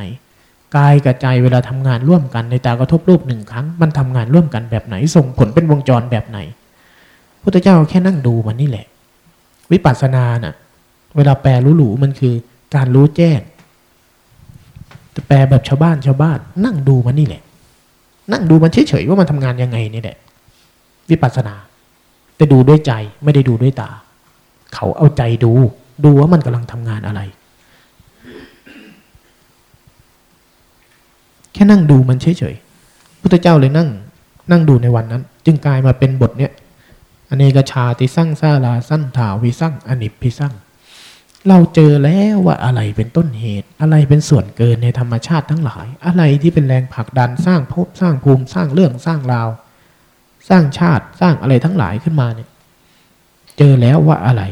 กายกับใจเวลาทำงานร่วมกันในตากระทบรูปหนึ่งครั้ง มันทำงานร่วมกันแบบไหน ส่งผลเป็นวงจรแบบไหนพุทธเจ้าแค่นั่งดูมันนี่แหละ วิปัสสนาน่ะ เวลาแปลรู้หลูมันคือ การรู้แจ้งแต่แปลแบบชาวบ้านชาวบ้าน นั่งดูมันนี่แหละ นั่งดูมันเฉยๆว่ามันทำงานยังไงนี่แหละ วิปัสสนา แต่ดูด้วยใจไม่ได้ดูด้วยตา เขาเอาใจดู ดูว่ามันกำลังทำงานอะไร แค่นั่งดูมันเฉยๆพุทธเจ้าเลยนั่ง นั่งดูในวันนั้น จึงกลายมาเป็นบทเนี้ยอเนกชาติสั่งซาลาสั้นถาวิสั่งอนิพิสั่งเราเจอแล้วว่าอะไรเป็นต้นเหตุ อะไรเป็นส่วนเกินในธรรมชาติทั้งหลาย อะไรที่เป็นแรงผลักดันสร้างภพสร้างภูมิสร้างเรื่องสร้างราว สร้างชาติสร้างอะไรทั้งหลายขึ้นมาเนี่ย เจอแล้วว่าอะไร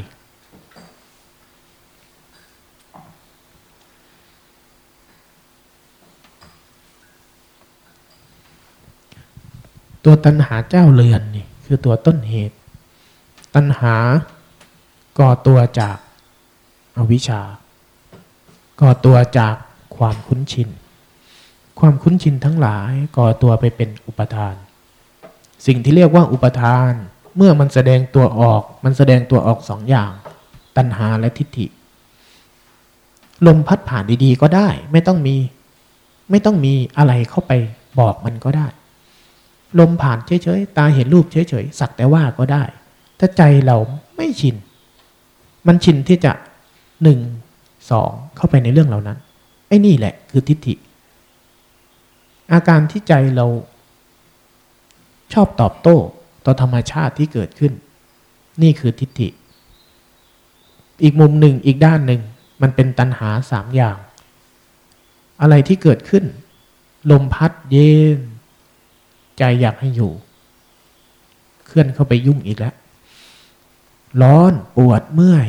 ตัวตัณหาเจ้าเรือนนี่คือตัวต้นเหตุ ตัณหาก่อตัวจากอวิชชา ก่อตัวจากความคุ้นชิน ความคุ้นชินทั้งหลายก่อตัวไปเป็นอุปทาน สิ่งที่เรียกว่าอุปทานเมื่อมันแสดงตัวออกมันแสดงตัวออกสองอย่าง ตัณหาและทิฏฐิ ลมพัดผ่านดีๆก็ได้ ไม่ต้องมี ไม่ต้องมีอะไรเข้าไปบอกมันก็ได้ ลมผ่านเฉยๆ ตาเห็นรูปเฉยๆ สักแต่ว่าก็ได้ ถ้าใจเราไม่ชิน มันชินที่จะหนึ่งสองเข้าไปในเรื่องเหล่านั้น ไอ้นี่แหละคือทิฏฐิ อาการที่ใจเราชอบตอบโต้ต่อธรรมชาติที่เกิดขึ้น นี่คือทิฏฐิ อีกมุมหนึ่งอีกด้านหนึ่งมันเป็นตัณหาสามอย่าง อะไรที่เกิดขึ้น ลมพัดเย็น ใจอยากให้อยู่ เคลื่อนเข้าไปยุ่งอีกแล้ว ร้อนปวดเมื่อย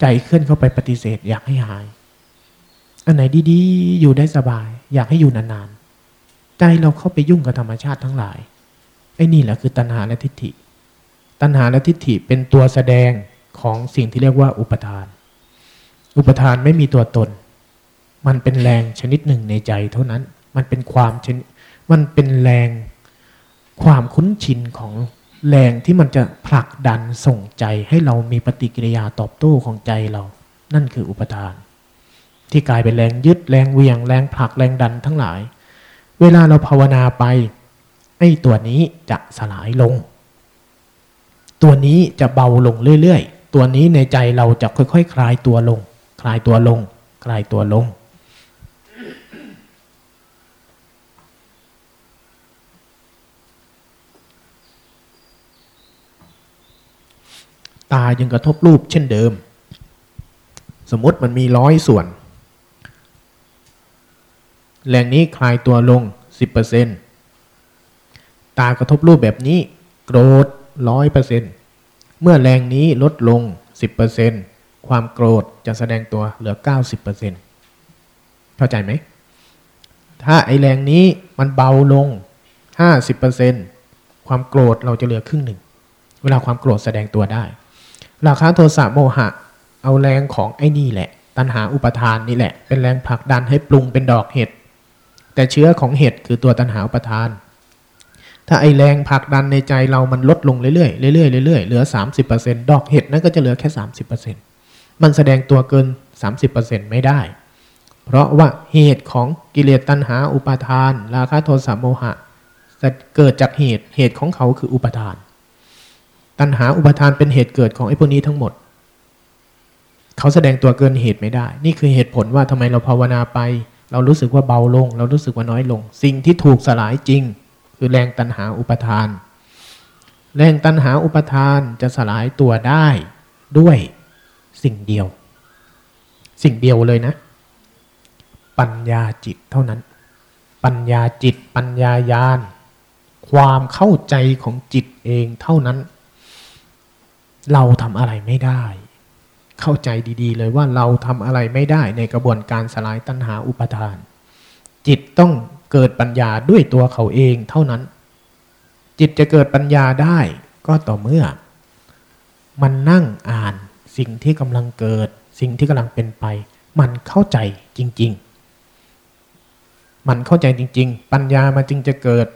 ใจเคลื่อนเข้าไปปฏิเสธ อยากให้หาย อันไหนดีๆ อยู่ได้สบาย อยากให้อยู่นานๆ ใจเราเข้าไปยุ่งกับธรรมชาติทั้งหลายไอ้นี่แหละคือตัณหาและทิฏฐิ ตัณหาและทิฏฐิเป็นตัวแสดงของสิ่งที่เรียกว่าอุปทาน อุปทานไม่มีตัวตน มันเป็นแรงชนิดหนึ่งในใจเท่านั้น มันเป็นความชนิด มันเป็นแรงความคุ้นชินของแรงที่มันจะผลักดันส่งใจให้เรามีปฏิกิริยาตอบโต้ของใจเรา นั่นคืออุปทาน ที่กลายเป็นแรงยึดแรงเวียง แรงผลักแรงดันทั้งหลาย เวลาเราภาวนาไปไอ้ตัวนี้จะสลายลง ตัวนี้จะเบาลงเรื่อยๆ ตัวนี้ในใจเราจะค่อยๆคคลายตัวลง คลายตัวลง คลายตัวลง ตายังกระทบรูปเช่นเดิม สมมติมันมีร้อยส่วน แรงนี้คลายตัวลง 10%ตากระทบรูปแบบนี้ โกรธร้อยเปอร์เซ็นต์เมื่อแรงนี้ลดลง 10%ความโกรธจะแสดงตัวเหลือ 90%เข้าใจไหม ถ้าไอแรงนี้มันเบาลง 50%ความโกรธเราจะเหลือครึ่งหนึ่ง เวลาความโกรธแสดงตัวได้ ราคาโทสะโมหะ เอาแรงของไอ้นี่แหละ ตัณหาอุปทานนี่แหละ เป็นแรงผลักดันให้ปรุงเป็นดอกเห็ด แต่เชื้อของเห็ดคือตัวตัณหาอุปทาน ถ้าไอแรงผลักดันในใจเรามันลดลงเรื่อยๆเรื่อยๆเรื่อยๆเหลือ 30%ดอกเห็ดนั้นก็จะเหลือแค่ 30%มันแสดงตัวเกิน 30%ไม่ได้ เพราะว่าเหตุของกิเลสตัณหาอุปาทาน ราคะโทสะโมหะจะเกิดจากเหตุเหตุของเขาคืออุปทาน ตัณหาอุปทานเป็นเหตุเกิดของไอ้พวกนี้ทั้งหมด เขาแสดงตัวเกินเหตุไม่ได้ นี่คือเหตุผลว่าทำไมเราภาวนาไป เรารู้สึกว่าเบาลง เรารู้สึกว่าน้อยลง สิ่งที่ถูกสลายจริง คือแรงตัณหาอุปทาน แรงตัณหาอุปทานจะสลายตัวได้ด้วยสิ่งเดียว สิ่งเดียวเลยนะ ปัญญาจิตเท่านั้น ปัญญาจิต ปัญญายาน ความเข้าใจของจิตเองเท่านั้น เราทำอะไรไม่ได้ เข้าใจดีๆ เลยว่าเราทำอะไรไม่ได้ในกระบวนการสลายตัณหาอุปทาน จิตต้องเกิดปัญญาด้วยตัวเขาเองเท่านั้น จิตจะเกิดปัญญาได้ก็ต่อเมื่อ มันนั่งอ่านสิ่งที่กำลังเกิด สิ่งที่กำลังเป็นไป มันเข้าใจจริง ๆ มันเข้าใจจริง ๆ ปัญญามันจึงจะเกิด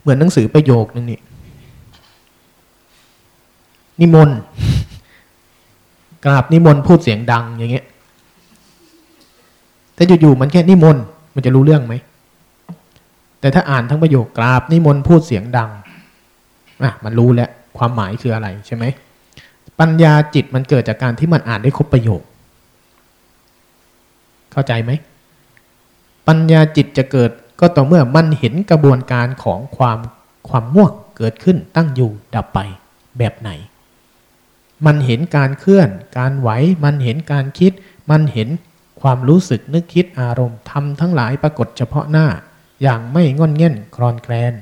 เหมือนหนังสือประโยคนึงนี่ นิมนต์กราบนิมนต์พูดเสียงดังอย่างเงี้ยแต่อยู่ๆมันแค่นิมนต์มันจะรู้เรื่องไหมแต่ถ้าอ่านทั้งประโยคกราบนิมนต์พูดเสียงดังอะมันรู้แล้วความหมายคืออะไรใช่ไหมปัญญาจิตมันเกิดจากการที่มันอ่านได้ครบประโยค เข้าใจไหมปัญญาจิตจะเกิดก็ต่อเมื่อมันเห็นกระบวนการของความความง่วงเกิดขึ้นตั้งอยู่ดับไปแบบไหน มันเห็นการเคลื่อน การไหว มันเห็นการคิด มันเห็นความรู้สึกนึกคิดอารมณ์ทำทั้งหลายปรากฏเฉพาะหน้า อย่างไม่งอนเง่นคลอนแคลน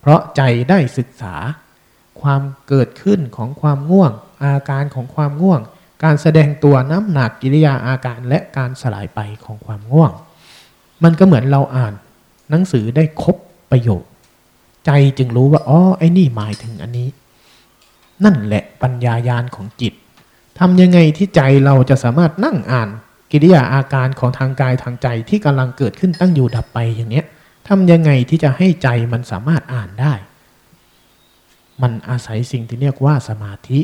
เพราะใจได้ศึกษา ความเกิดขึ้นของความง่วง อาการของความง่วง การแสดงตัวน้ำหนักกิริยาอาการและการสลายไปของความง่วง มันก็เหมือนเราอ่าน หนังสือได้ครบประโยค ใจจึงรู้ว่าอ๋อไอ้นี่หมายถึงอันนี้ นั่นแหละปัญญายาณของจิตทำยังไงที่ใจเราจะสามารถนั่งอ่าน กิริยาอาการของทางกายทางใจที่กำลังเกิดขึ้นตั้งอยู่ดับไปอย่างเนี้ยทำยังไงที่จะให้ใจมันสามารถอ่านได้ มันอาศัยสิ่งที่เรียกว่าสมาธิ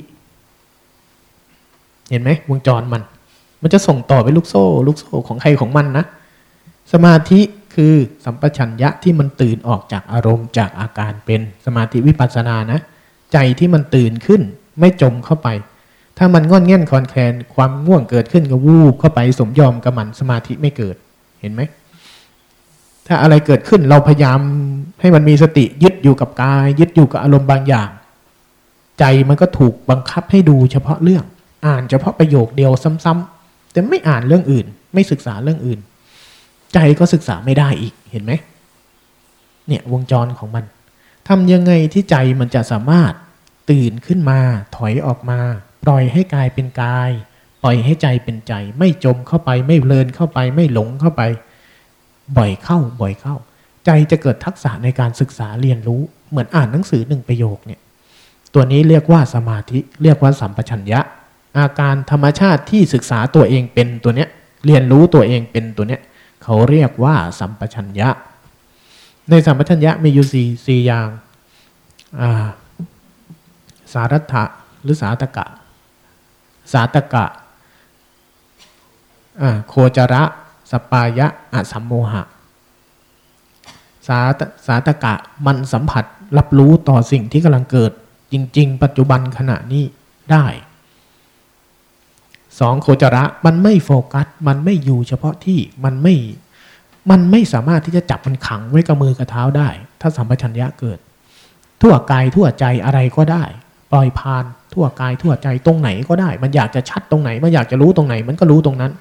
เห็นไหมวงจรมัน มันจะส่งต่อไปลูกโซ่ ลูกโซ่ของใครของมันนะ สมาธิคือสัมปชัญญะที่มันตื่นออกจากอารมณ์จากอาการเป็นสมาธิวิปัสสนานะ ใจที่มันตื่นขึ้น ไม่จมเข้าไป ถ้ามันง่อนเง่นคลอนแคลนความง่วงเกิดขึ้นก็วูบเข้าไปสมยอมกับมันสมาธิไม่เกิดเห็นไหมถ้าอะไรเกิดขึ้นเราพยายามให้มันมีสติยึดอยู่กับกาย ยึดอยู่กับอารมณ์บางอย่าง ใจมันก็ถูกบังคับให้ดูเฉพาะเรื่อง อ่านเฉพาะประโยคเดียวซ้ำๆแต่ไม่อ่านเรื่องอื่น ไม่ศึกษาเรื่องอื่น ใจก็ศึกษาไม่ได้อีกเห็นไหมเนี่ยวงจรของมัน ทำยังไงที่ใจมันจะสามารถตื่นขึ้นมา ถอยออกมา ปล่อยให้กายเป็นกาย ปล่อยให้ใจเป็นใจ ไม่จมเข้าไปไม่เพลินเข้าไปไม่หลงเข้าไป บ่อยเข้าบ่อยเข้า ใจจะเกิดทักษะในการศึกษาเรียนรู้เหมือนอ่านหนังสือหนึ่งประโยคเนี่ยตัวนี้เรียกว่าสมาธิเรียกว่าสัมปชัญญะ อาการธรรมชาติที่ศึกษาตัวเองเป็นตัวเนี้ยเรียนรู้ตัวเองเป็นตัวเนี้ยเขาเรียกว่าสัมปชัญญะ ในสัมปชัญญะมีอยู่สี่สี่อย่างสารัตถะหรือสาตกะ สาตกะโคจระ สปายะอสัมโมหะ สาสาตกะมันสัมผัสรับรู้ต่อสิ่งที่กำลังเกิด จริง ๆ ปัจจุบันขณะนี้ได้สองโคจระมันไม่โฟกัส มันไม่อยู่เฉพาะที่มันไม่ มันไม่สามารถที่จะจับมันขังไว้กับมือกับเท้าได้ ถ้าสัมปชัญญะเกิด ทั่วกายทั่วใจอะไรก็ได้ ปล่อยผ่าน ทั่วกายทั่วใจตรงไหนก็ได้ มันอยากจะชัดตรงไหน มันอยากจะรู้ตรงไหน มันก็รู้ตรงนั้น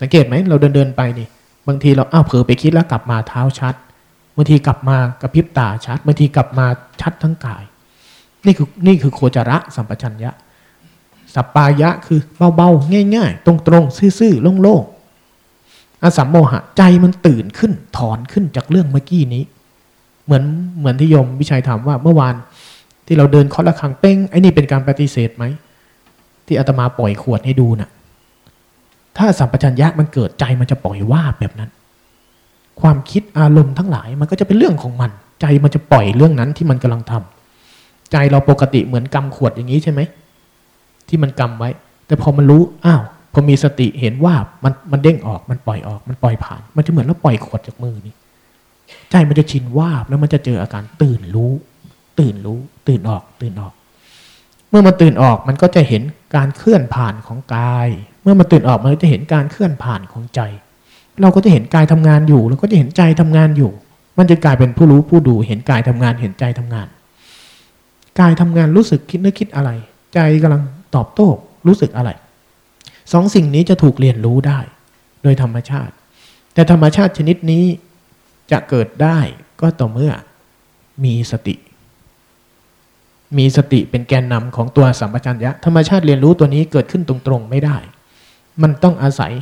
สังเกตไหมเราเดินเดินไปนี่ บางทีเราอ้าวเผลอไปคิดแล้วกลับมาเท้าชัดบางทีกลับมากระพริบตาชัดบางทีกลับมาชัดทั้งกาย นี่คือนี่คือโคจระสัมปชัญญะสัปปายะคือเบาๆง่าย ๆ ตรงๆซื่อๆโล่งๆ อสัมโมหะใจมันตื่นขึ้น ถอนขึ้นจากเรื่องเมื่อกี้นี้ เหมือนเหมือนที่โยมวิชัยถามว่าเมื่อวานที่เราเดินเคาะระฆังเป้งไอ้นี่เป็นการปฏิเสธไหมที่อาตมาปล่อยขวดให้ดูนะ่ะ ถ้าสัมปชัญญะมันเกิดใจมันจะปล่อยว่าแบบนั้น ความคิดอารมณ์ทั้งหลายมันก็จะเป็นเรื่องของมัน ใจมันจะปล่อยเรื่องนั้นที่มันกำลังทำใจเราปกติเหมือนกำขวดอย่างนี้ใช่ไหมที่มันกำไว้ แต่พอมันรู้อ้าว พอมีสติเห็นว่ามันมันเด้งออกมันปล่อยออกมันปล่อยผ่าน มันจะเหมือนเราปล่อยขวดจากมือนี่ใจมันจะชินว่าแล้วมันจะเจออาการตื่นรู้ ตื่นรู้ ตื่นออกตื่นออก เมื่อมันตื่นออกมันก็จะเห็นการเคลื่อนผ่านของกาย เมื่อมันตื่นออกมันจะเห็นการเคลื่อนผ่านของใจ เราก็จะเห็นกายทำงานอยู่เราก็จะเห็นใจทำงานอยู่ มันจะกลายเป็นผู้รู้ผู้ดูเห็นกายทำงานเห็นใจทำงานกายทำงานรู้สึกคิดนึกคิดอะไร ใจกำลังตอบโต้รู้สึกอะไร สองสิ่งนี้จะถูกเรียนรู้ได้ โดยธรรมชาติ แต่ธรรมชาติชนิดนี้จะเกิดได้ก็ต่อเมื่อมีสติ มีสติเป็นแกนนำของตัวสัมปชัญญะ ธรรมชาติเรียนรู้ตัวนี้เกิดขึ้นตรงๆไม่ได้ มันต้องอาศัย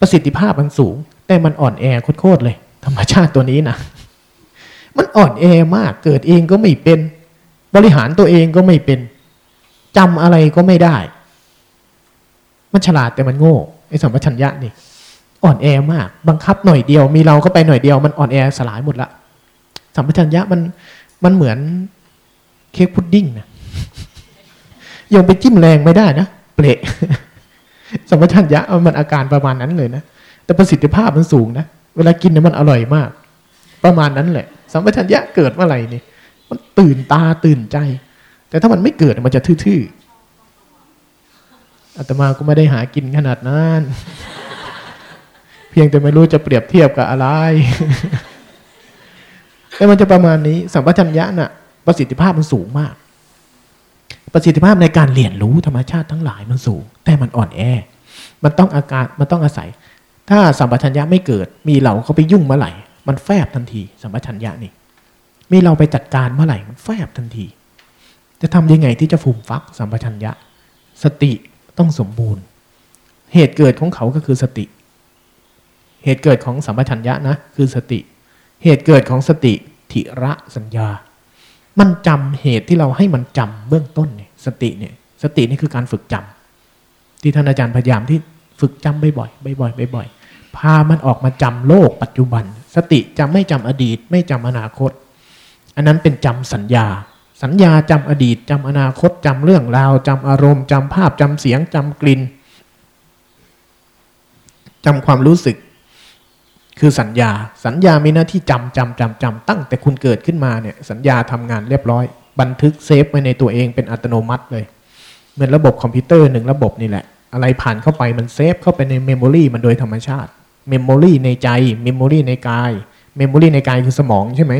ประสิทธิภาพมันสูง แต่มันอ่อนแอโคตรเลย ธรรมชาติตัวนี้นะมันอ่อนแอมาก เกิดเองก็ไม่เป็น บริหารตัวเองก็ไม่เป็นจำอะไรก็ไม่ได้ มันฉลาดแต่มันโง่ไอ้สัมปชัญญะนี่อ่อนแอมาก บังคับหน่อยเดียว มีเราก็ไปหน่อยเดียวมันอ่อนแอสลายหมดละสัมปชัญญะมันมันเหมือนเค้กพุดดิ้งนะยังไปจิ้มแรงไม่ได้นะเปละสัมปชัญญะมันอาการประมาณนั้นเลยนะแต่ประสิทธิภาพมันสูงนะเวลากินเนี่ยมันอร่อยมาก ประมาณนั้นแหละ สัมปชัญญะเกิดเมื่อไหร่นี่มันตื่นตาตื่นใจ แต่ถ้ามันไม่เกิดมันจะทื่อๆ อาตมาก็ไม่ได้หากินขนาดนั้น เพียงแต่ไม่รู้จะเปรียบเทียบกับอะไร แต่มันจะประมาณนี้ สัมปชัญญะน่ะ ประสิทธิภาพมันสูงมาก ประสิทธิภาพในการเรียนรู้ธรรมชาติทั้งหลายมันสูง แต่มันอ่อนแอ มันต้องอาการมันต้องอาศัย ถ้าสัมปชัญญะไม่เกิด มีเราเขาไปยุ่งเมื่อไหร่ มันแฟบทันที สัมปชัญญะนี่ มีเราไปจัดการเมื่อไหร่ มันแฟบทันที จะทำยังไงที่จะฟูมฟัก สัมปชัญญะ สติ ต้องสมบูรณ์ เหตุเกิดของเขาก็คือสติ เหตุเกิดของสัมปชัญญะนะคือสติ เหตุเกิดของสติทิระสัญญา มันจำเหตุที่เราให้มันจำเบื้องต้นเนี่ยสติเนี่ยสตินี่คือการฝึกจำที่ท่านอาจารย์พยายามที่ฝึกจำบ่อยๆบ่อยๆบ่อยๆพามันออกมาจำโลกปัจจุบัน สติจะไม่จำอดีต ไม่จำอนาคต อันนั้นเป็นจำสัญญา สัญญาจำอดีตจำอนาคตจำเรื่องราวจำอารมณ์จำภาพจำเสียงจำกลิ่นจำความรู้สึก คือสัญญา สัญญามีหน้าที่จำจำจำจำตั้งแต่คุณเกิดขึ้นมาเนี่ยสัญญาทำงานเรียบร้อย บันทึก save ไว้ในตัวเองเป็นอัตโนมัติเลย เหมือนระบบคอมพิวเตอร์หนึ่งระบบนี่แหละ อะไรผ่านเข้าไปมัน save เข้าไปใน memory มันโดยธรรมชาติ memory ในใจmemory ในกาย memory ในกายคือสมองใช่ไหม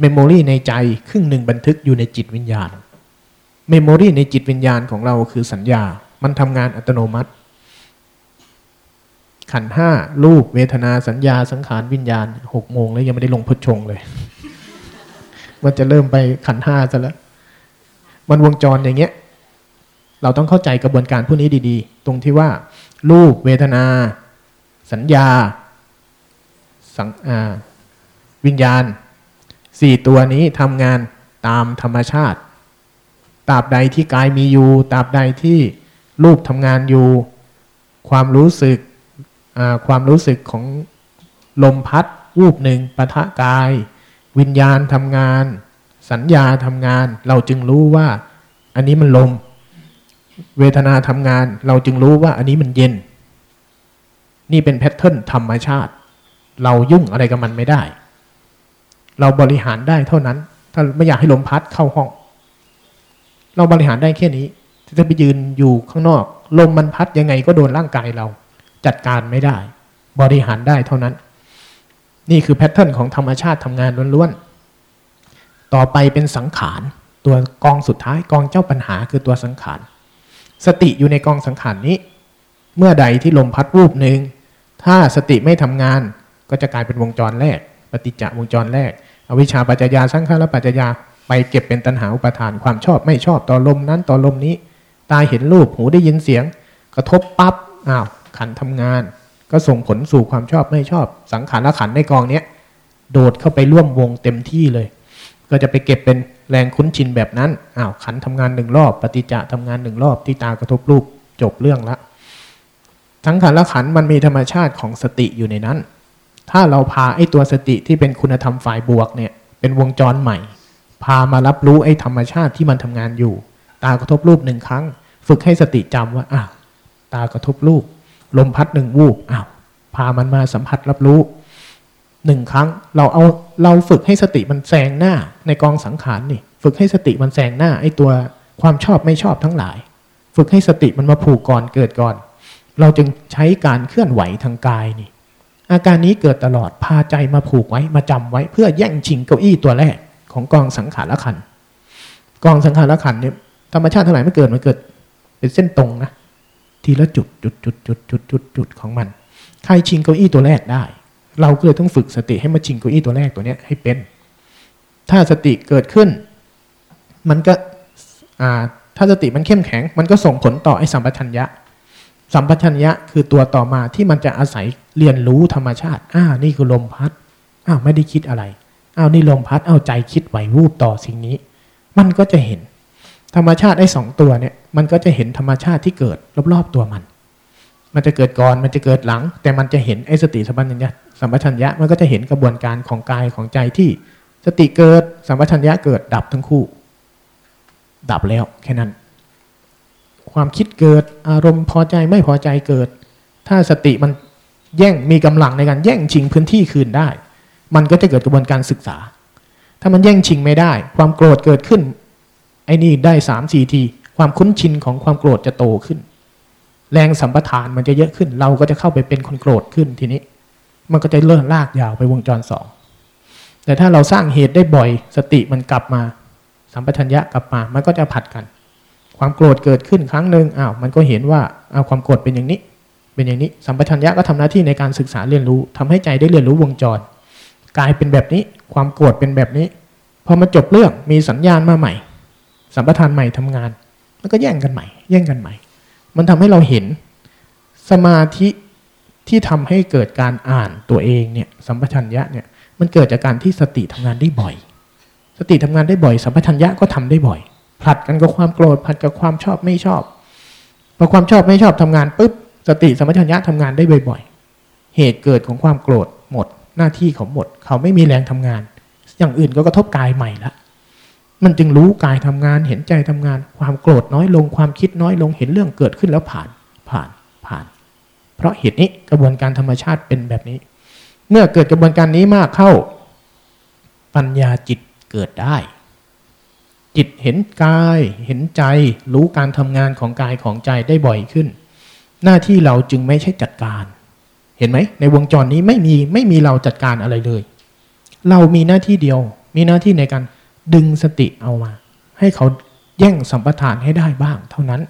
memory ในใจครึ่งหนึ่งบันทึกอยู่ในจิตวิญญาณ memory ในจิตวิญญาณของเราคือสัญญา มันทำงานอัตโนมัติ ขันธ์ห้ารูปเวทนาสัญญาสังขารวิญญาณหกโมงแล้วยังไม่ได้ลงโพชฌงค์เลยว่าจะเริ่มไปขันธ์ห้าซะแล้ว มันวงจรอย่างเงี้ย เราต้องเข้าใจกระบวนการพวกนี้ดีๆ ตรงที่ว่า รูปเวทนา สัญญาสังวิญญาณ สี่ตัวนี้ทำงานตามธรรมชาติตราบใดที่กายมีอยู่ตราบใดที่รูปทำงานอยู่ ความรู้สึกความรู้สึกของลมพัดวูบหนึ่งปะทะกาย วิญญาณทำงาน สัญญาทำงาน เราจึงรู้ว่า อันนี้มันลม เวทนาทำงาน เราจึงรู้ว่าอันนี้มันเย็น นี่เป็น pattern ธรรมชาติ เรายุ่งอะไรกับมันไม่ได้ เราบริหารได้เท่านั้น ถ้าไม่อยากให้ลมพัดเข้าห้อง เราบริหารได้แค่นี้จะไปยืนอยู่ข้างนอก ลมมันพัดยังไงก็โดนร่างกายเรา จัดการไม่ได้ บริหารได้เท่านั้น นี่คือ pattern ของธรรมชาติทำงานล้วนๆ ต่อไปเป็นสังขาร ตัวกองสุดท้ายกองเจ้าปัญหาคือตัวสังขาร สติอยู่ในกองสังขารนี้ เมื่อใดที่ลมพัดวูบหนึ่งถ้าสติไม่ทำงานก็จะกลายเป็นวงจรแรก ปฏิจจวงจรแรก อวิชชาปัจจยาสังขารปัจจยาไปเก็บเป็นตัณหาอุปาทานความชอบไม่ชอบต่อลมนั้นต่อลมนี้ ตาเห็นรูปหูได้ยินเสียง กระทบปั๊บอ้าวขันทำงาน ก็ส่งผลสู่ความชอบไม่ชอบ สังขารละขันในกองเนี้ยโดดเข้าไปร่วมวงเต็มที่เลย ก็จะไปเก็บเป็นแรงคุ้นชินแบบนั้นอ้าวขันทำงานหนึ่งรอบ ปฏิจจะทำงานหนึ่งรอบที่ตากระทบรูปจบเรื่องละทั้งขันละขันมันมีธรรมชาติของสติอยู่ในนั้น ถ้าเราพาไอ้ตัวสติที่เป็นคุณธรรมฝ่ายบวกเนี่ย เป็นวงจรใหม่ พามารับรู้ไอ้ธรรมชาติที่มันทำงานอยู่ ตากระทบรูปหนึ่งครั้ง ฝึกให้สติจำว่าอ้าวตากระทบรูป ลมพัดหนึ่งวูบอ้าวพามันมาสัมผัสรับรู้หนึ่งครั้งเราเอาเราฝึกให้สติมันแซงหน้าในกองสังขารนี่ ฝึกให้สติมันแซงหน้าไอ้ตัวความชอบไม่ชอบทั้งหลาย ฝึกให้สติมันมาผูกก่อนเกิดก่อน เราจึงใช้การเคลื่อนไหวทางกายนี่ อาการนี้เกิดตลอดพาใจมาผูกไว้มาจำไว้ เพื่อแย่งชิงเก้าอี้ตัวแรกของกองสังขารขันกองสังขารขันเนี่ยธรรมชาติเท่าไหร่ไม่เกิดมันเกิด เป็นเส้นตรงนะทีละจุดจุดจุดจุดจุดจุดจุดของมัน ใครชิงเก้าอี้ตัวแรกได้ เราก็เลยต้องฝึกสติให้มาชิงเก้าอี้ตัวแรกตัวเนี้ยให้เป็น ถ้าสติเกิดขึ้น มันก็อ่าถ้าสติมันเข้มแข็ง มันก็ส่งผลต่อไอ้สัมปชัญญะ สัมปชัญญะคือตัวต่อมาที่มันจะอาศัยเรียนรู้ธรรมชาติอ้าวนี่คือลมพัดอ้าวไม่ได้คิดอะไรอ้าวนี่ลมพัดเอาใจคิดไหววูบต่อสิ่งนี้ มันก็จะเห็น ธรรมชาติไอ้สองตัวเนี่ย มันก็จะเห็นธรรมชาติที่เกิดรอบๆตัวมัน มันจะเกิดก่อนมันจะเกิดหลัง แต่มันจะเห็นไอ้สติสัมปชัญญะสัมปชัญญะมันก็จะเห็นกระบวนการของกายของใจที่ สติเกิดสัมปชัญญะเกิดดับทั้งคู่ ดับแล้วแค่นั้น ความคิดเกิดอารมณ์พอใจไม่พอใจเกิด ถ้าสติมันแย่งมีกำลังในการแย่งชิงพื้นที่คืนได้ มันก็จะเกิดกระบวนการศึกษา ถ้ามันแย่งชิงไม่ได้ ความโกรธเกิดขึ้น ไอ้นี่ได้สามสี่ที ความคุ้นชินของความโกรธจะโตขึ้น แรงสัมปทานมันจะเยอะขึ้น เราก็จะเข้าไปเป็นคนโกรธขึ้นทีนี้ มันก็จะเลื่อนลากยาวไปวงจรสองแต่ถ้าเราสร้างเหตุได้บ่อย สติมันกลับมา สัมปชัญญะกลับมา มันก็จะผัดกัน ความโกรธเกิดขึ้นครั้งหนึ่งอ้าวมันก็เห็นว่าอ้าวความโกรธเป็นอย่างนี้ เป็นอย่างนี้ สัมปชัญญะก็ทำหน้าที่ในการศึกษาเรียนรู้ทำให้ใจได้เรียนรู้วงจรกลายเป็นแบบนี้ ความโกรธเป็นแบบนี้พอมาจบเรื่องมีสัญญาณมาใหม่ สัมปทานใหม่ทำงานมันก็แย่งกันใหม่ แย่งกันใหม่ มันทำให้เราเห็นสมาธิที่ทำให้เกิดการอ่านตัวเองเนี่ยสัมปชัญญะเนี่ยมันเกิดจากการที่สติทำงานได้บ่อย สติทำงานได้บ่อย สัมปชัญญะก็ทำได้บ่อย ผลัดกันกับความโกรธผลัดกับความชอบไม่ชอบพอความชอบไม่ชอบทำงานปุ๊บสติสมปชัญญะทำงานได้บ่อยๆ เหตุเกิดของความโกรธหมด หน้าที่เขาหมด เขาไม่มีแรงทำงาน อย่างอื่นก็กระทบกายใหม่ละมันจึงรู้กายทำงานเห็นใจทำงาน ความโกรธน้อยลงความคิดน้อยลงเห็นเรื่องเกิดขึ้นแล้วผ่านผ่านผ่าน เพราะเหตุนี้กระบวนการธรรมชาติเป็นแบบนี้ เมื่อเกิดกระบวนการนี้มากเข้า ปัญญาจิตเกิดได้ จิตเห็นกายเห็นใจ รู้การทำงานของกายของใจได้บ่อยขึ้น หน้าที่เราจึงไม่ใช่จัดการ เห็นไหม ในวงจรนี้ไม่มีไม่มีเราจัดการอะไรเลย เรามีหน้าที่เดียว มีหน้าที่ในการดึงสติเอามา ให้เขาแย่งสัมปทานให้ได้บ้าง เท่านั้น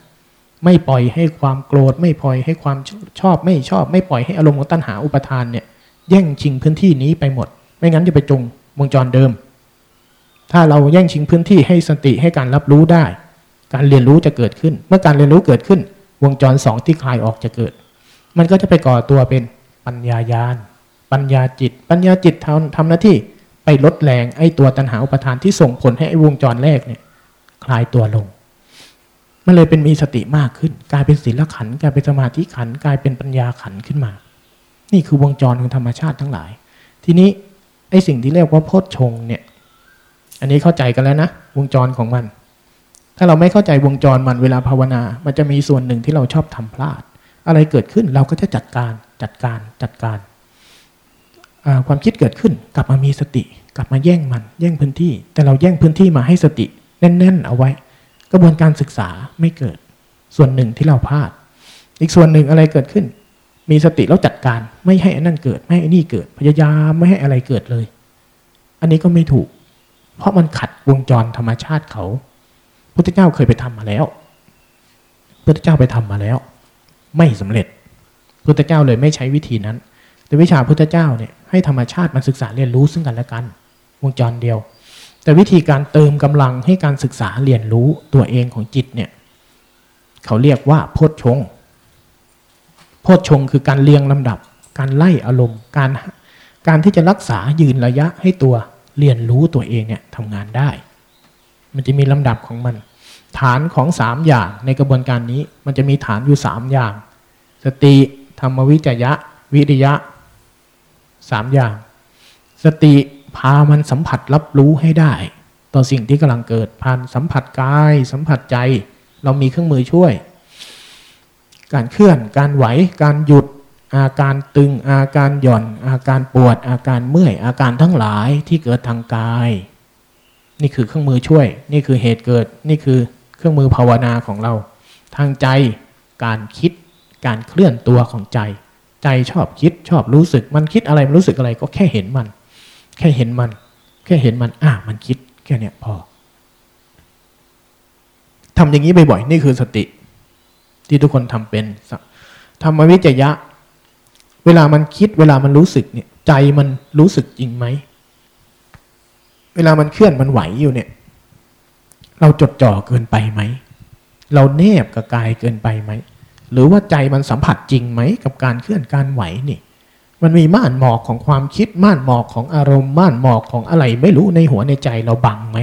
ไม่ปล่อยให้ความโกรธ ไม่ปล่อยให้ความชอบไม่ชอบ ไม่ปล่อยให้อารมณ์ของตัณหาอุปทานเนี่ยแย่งชิงพื้นที่นี้ไปหมด ไม่งั้นจะไปจงวงจรเดิม ถ้าเราแย่งชิงพื้นที่ให้สติให้การรับรู้ได้ การเรียนรู้จะเกิดขึ้น เมื่อการเรียนรู้เกิดขึ้น วงจรสองที่คลายออกจะเกิด มันก็จะไปก่อตัวเป็นปัญญายานปัญญาจิต ปัญญาจิตทำทำหน้าที่ไปลดแรงไอ้ตัวตัณหาอุปทานที่ส่งผลให้ไอ้วงจรแรกเนี่ย คลายตัวลง มันเลยเป็นมีสติมากขึ้น กลายเป็นศีลขันกลายเป็นสมาธิขันกลายเป็นปัญญาขันขึ้นมา นี่คือวงจรของธรรมชาติทั้งหลาย ทีนี้ไอ้สิ่งที่เรียกว่าโพชฌงเนี่ย อันนี้เข้าใจกันแล้วนะวงจรของมัน ถ้าเราไม่เข้าใจวงจรมันเวลาภาวนา มันจะมีส่วนหนึ่งที่เราชอบทำพลาด อะไรเกิดขึ้นเราก็จะจัดการจัดการจัดการ ความคิดเกิดขึ้นกลับมามีสติ กลับมาแย่งมัน แย่งพื้นที่ แต่เราแย่งพื้นที่มาให้สติแน่นๆ เอาไว้ กระบวนการศึกษาไม่เกิด ส่วนหนึ่งที่เราพลาด อีกส่วนหนึ่งอะไรเกิดขึ้น มีสติแล้วจัดการไม่ให้อันนั้นเกิด ไม่ให้อันนี้เกิดพยายามไม่ให้อะไรเกิดเลย อันนี้ก็ไม่ถูก เพราะมันขัดวงจรธรรมชาติเขาพุทธเจ้าเคยไปทำมาแล้วพุทธเจ้าไปทำมาแล้ว ไม่สำเร็จพุทธเจ้าเลยไม่ใช้วิธีนั้น แต่วิชาพุทธเจ้าเนี่ยให้ธรรมชาติมันศึกษาเรียนรู้ซึ่งกันและกัน วงจรเดียว แต่วิธีการเติมกำลังให้การศึกษาเรียนรู้ตัวเองของจิตเนี่ยเขาเรียกว่าโพชฌงโพชฌงค์คือการเรียงลำดับ การไล่อารมณ์การการที่จะรักษายืนระยะให้ตัว เรียนรู้ตัวเองเนี่ยทำงานได้ มันจะมีลำดับของมัน ฐานของสามอย่างในกระบวนการนี้ มันจะมีฐานอยู่สามอย่าง สติธรรมวิจยะ วิริยะสามอย่าง สติพามันสัมผัสรับรู้ให้ได้ ต่อสิ่งที่กำลังเกิดผ่านสัมผัสกาย สัมผัสใจ เรามีเครื่องมือช่วย การเคลื่อนการไหวการหยุด อาการตึงอาการหย่อน อาการปวด อาการเมื่อย อาการทั้งหลายที่เกิดทางกาย นี่คือเครื่องมือช่วย นี่คือเหตุเกิด นี่คือเครื่องมือภาวนาของเรา ทางใจการคิดการเคลื่อนตัวของใจ ใจชอบคิดชอบรู้สึกมันคิดอะไรมันรู้สึกอะไรก็แค่เห็นมัน แค่เห็นมัน แค่เห็นมันอะมันคิดแค่เนี้ยพอทำอย่างนี้บ่อยๆนี่คือสติ ที่ทุกคนทำเป็นธรรมวิจยะ เวลามันคิดเวลามันรู้สึกเนี่ย ใจมันรู้สึกจริงไหม เวลามันเคลื่อนมันไหวอยู่เนี่ย เราจดจ่อเกินไปไหม เราแนบกับกายเกินไปไหม หรือว่าใจมันสัมผัสจริงไหม กับการเคลื่อนการไหวนี่ มันมีม่านหมอกของความคิดม่านหมอกของอารมณ์ม่านหมอกของอะไรไม่รู้ในหัวในใจเราบังไหม